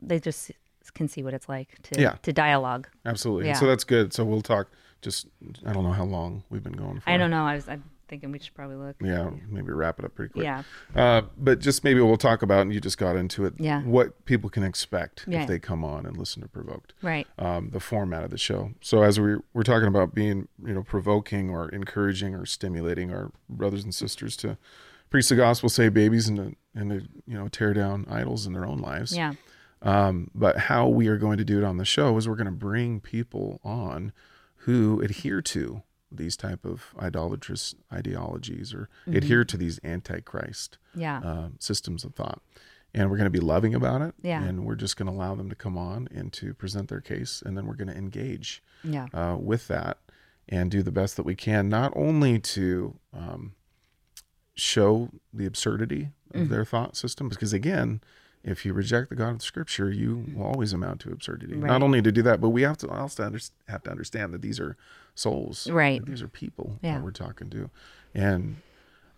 they just can see what it's like to Yeah. to dialogue. Absolutely. Yeah. So that's good. So we'll talk. Just I don't know how long we've been going for. I don't know. I was I'm thinking we should probably look. Yeah, maybe wrap it up pretty quick. Yeah. Uh, but just maybe we'll talk about, and you just got into it. Yeah. What people can expect Yeah. if they come on and listen to Provoked. Right. Um, the format of the show. So as we we're talking about being, you know, provoking or encouraging or stimulating our brothers and sisters to preach the gospel, save babies, and to, and to you know tear down idols in their own lives. Yeah. Um, but how we are going to do it on the show is we're going to bring people on who adhere to these type of idolatrous ideologies or adhere to these antichrist Mm-hmm. Yeah. uh, systems of thought. And we're going to be loving about it. Yeah. And we're just going to allow them to come on and to present their case. And then we're going to engage Yeah. uh, with that and do the best that we can, not only to um, show the absurdity of Mm-hmm. their thought system, because again, if you reject the God of Scripture, you will always amount to absurdity. Right. Not only to do that, but we have to also under, have to understand that these are souls, Right. These are people Yeah. that we're talking to, and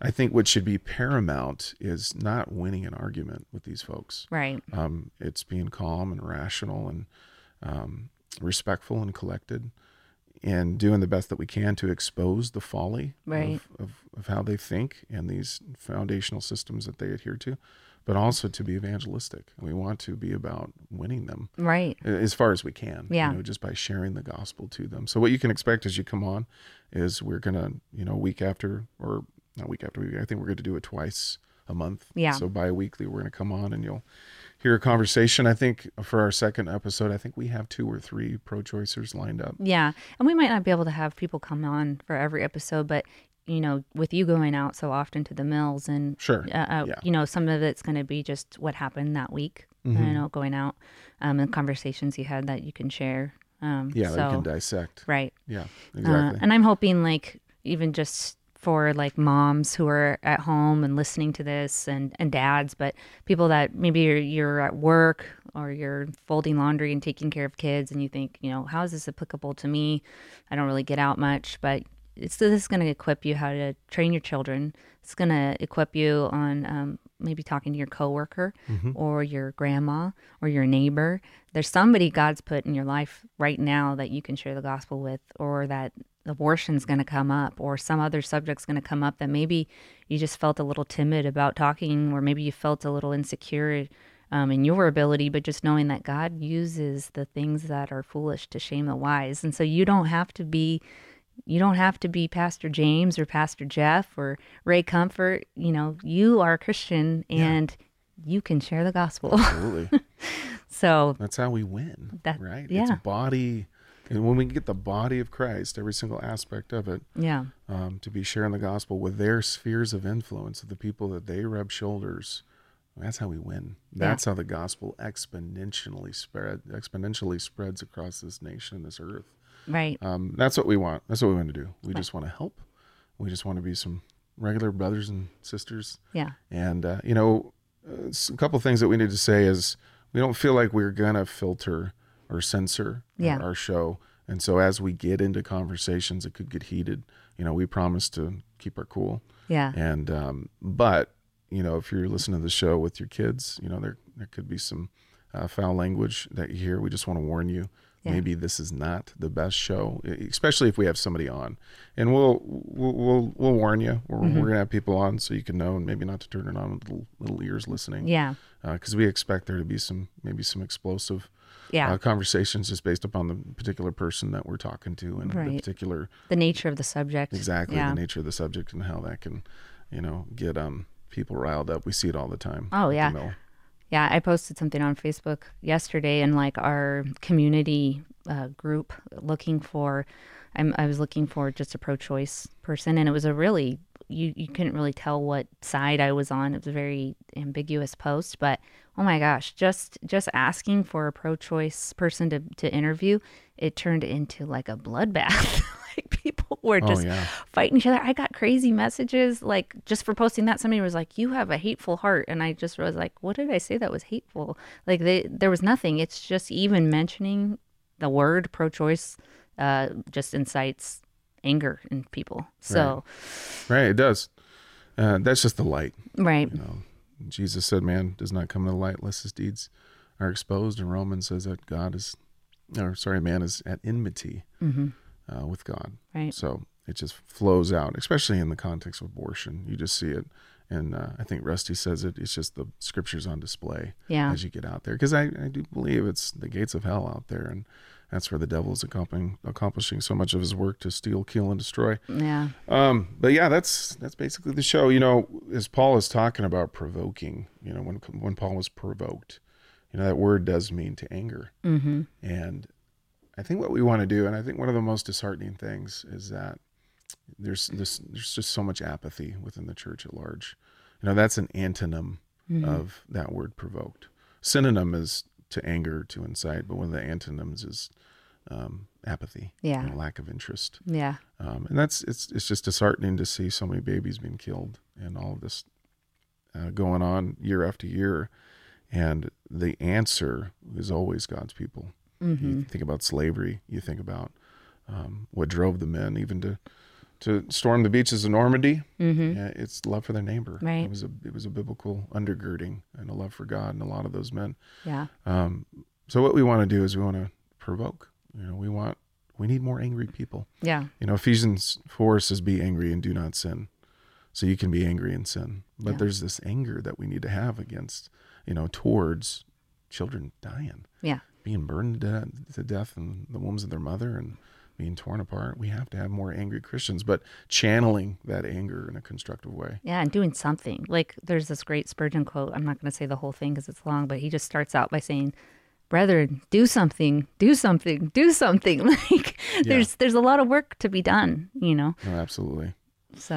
I think what should be paramount is not winning an argument with these folks. Right. Um, it's being calm and rational and um, respectful and collected and doing the best that we can to expose the folly Right. of, of, of how they think and these foundational systems that they adhere to, but also to be evangelistic. We want to be about winning them Right. as far as we can. Yeah. You know, just by sharing the gospel to them. So what you can expect as you come on is we're gonna, you know, week after or not week after week. I think we're going to do it twice a month. Yeah. So bi-weekly we're going to come on and you'll hear a conversation. I think for our second episode, I think we have two or three pro-choicers lined up. Yeah. And we might not be able to have people come on for every episode, but you know, with you going out so often to the mills and Sure. uh, uh, Yeah. you know, some of it's going to be just what happened that week. Mm-hmm. You know, going out um, and conversations you had that you can share. Um, Yeah, so, that we can dissect. right. Yeah, Uh, exactly. and I'm hoping like even just for like moms who are at home and listening to this and, and dads, but people that maybe you're, you're at work or you're folding laundry and taking care of kids and you think, you know, how is this applicable to me? I don't really get out much, but it's this is going to equip you how to train your children. It's going to equip you on um, maybe talking to your coworker or your grandma or your neighbor. There's somebody God's put in your life right now that you can share the gospel with, or that abortion's going to come up, or some other subject's going to come up that maybe you just felt a little timid about talking, or maybe you felt a little insecure um, in your ability, but just knowing that God uses the things that are foolish to shame the wise. And so you don't have to be you don't have to be Pastor James or Pastor Jeff or Ray Comfort. You know, you are a Christian and you can share the gospel. Absolutely. so, That's how we win. That- right? It's yeah. body. And when we get the body of Christ, every single aspect of it, yeah. um, to be sharing the gospel with their spheres of influence, of the people that they rub shoulders, that's how we win. That's how the gospel exponentially spread, exponentially spreads across this nation, this earth. Right. Um, that's what we want. That's what we want to do. We just want to help. We just want to be some regular brothers and sisters. Yeah. And uh, you know, a s- a couple things that we need to say is we don't feel like we're gonna filter or censor our- Yeah. our, show. And so as we get into conversations, it could get heated. You know, we promise to keep our cool. Yeah. And um, but you know, if you're listening to the show with your kids, you know, there there could be some uh, foul language that you hear. We just want to warn you. Yeah. Maybe this is not the best show, especially if we have somebody on, and we'll we'll we'll, we'll warn you. We're, Mm-hmm. we're gonna have people on so you can know, and maybe not to turn it on with little, little ears listening. Yeah. because we expect there to be some maybe some explosive Yeah. uh, conversations just based upon the particular person that we're talking to and the particular the nature of the subject. exactly Yeah. the nature of the subject and how that can you know get um people riled up we see it all the time Oh, yeah. Yeah, I posted something on Facebook yesterday in like our community uh, group looking for. I'm, I was looking for just a pro-choice person, and it was a really you you couldn't really tell what side I was on. It was a very ambiguous post, but oh my gosh, just just asking for a pro-choice person to to interview, it turned into like a bloodbath. like people were Oh, just yeah. fighting each other. I got crazy messages like just for posting that. Somebody was like, "You have a hateful heart," and I just was like, "What did I say that was hateful?" Like they, there was nothing. It's just even mentioning the word pro-choice uh, just incites anger in people. So right it does uh, that's just the light right, you know jesus said man does not come to the light unless his deeds are exposed. And romans says that god is or sorry man is at enmity uh, with god. Mm-hmm. Right. so it just flows out especially in the context of abortion. You just see it. And uh, i think rusty says it. It's just the scriptures on display Yeah. as you get out there. Because I, I do believe it's the gates of hell out there. And that's where the devil is accomplishing, accomplishing so much of his work to steal kill and destroy yeah, um, but yeah, that's that's basically the show. You know, as Paul is talking about provoking, you know, when when Paul was provoked, you know, that word does mean to anger. Mm-hmm. And I think what we want to do, and I think one of the most disheartening things is that there's this there's just so much apathy within the church at large. You know, that's an antonym of that word provoked. Synonym is to anger, to incite, but one of the antonyms is um, apathy, Yeah. lack of interest. yeah, Um, and that's it's it's just disheartening to see so many babies being killed and all of this uh, going on year after year. And the answer is always God's people. You think about slavery. You think about um, what drove the men even to to storm the beaches of Normandy. Mm-hmm. it's love for their neighbor. Right. It was a it was a biblical undergirding and a love for God and a lot of those men. yeah, Um, so what we want to do is we want to provoke. You know, we want we need more angry people. yeah, You know, Ephesians 4 says, Be angry and do not sin. So you can be angry and sin. But Yeah. there's this anger that we need to have against, you know, towards children dying, yeah, being burned to death, to death in the wombs of their mother and being torn apart. We have to have more angry Christians, but channeling that anger in a constructive way. yeah, and doing something. Like there's this great Spurgeon quote. I'm not going to say the whole thing because it's long, but he just starts out by saying, "Brethren, do something, do something, do something." Like there's there's a lot of work to be done. You know. No, absolutely. So,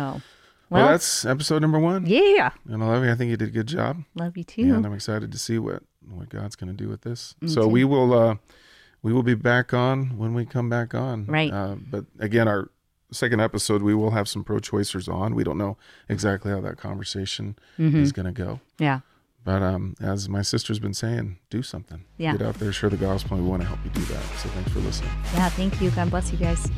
Well, well, that's episode number one. yeah. And I love you. I think you did a good job. Love you too. And I'm excited to see what what God's going to do with this. Me so too. we will uh we will be back on when we come back on. Right. Uh, but again, our second episode, we will have some pro-choicers on. We don't know exactly how that conversation Mhm. is going to go. Yeah. But um, as my sister's been saying, do something. Yeah. Get out there, share the gospel. and We want to help you do that. So thanks for listening. Yeah. Thank you. God bless you guys.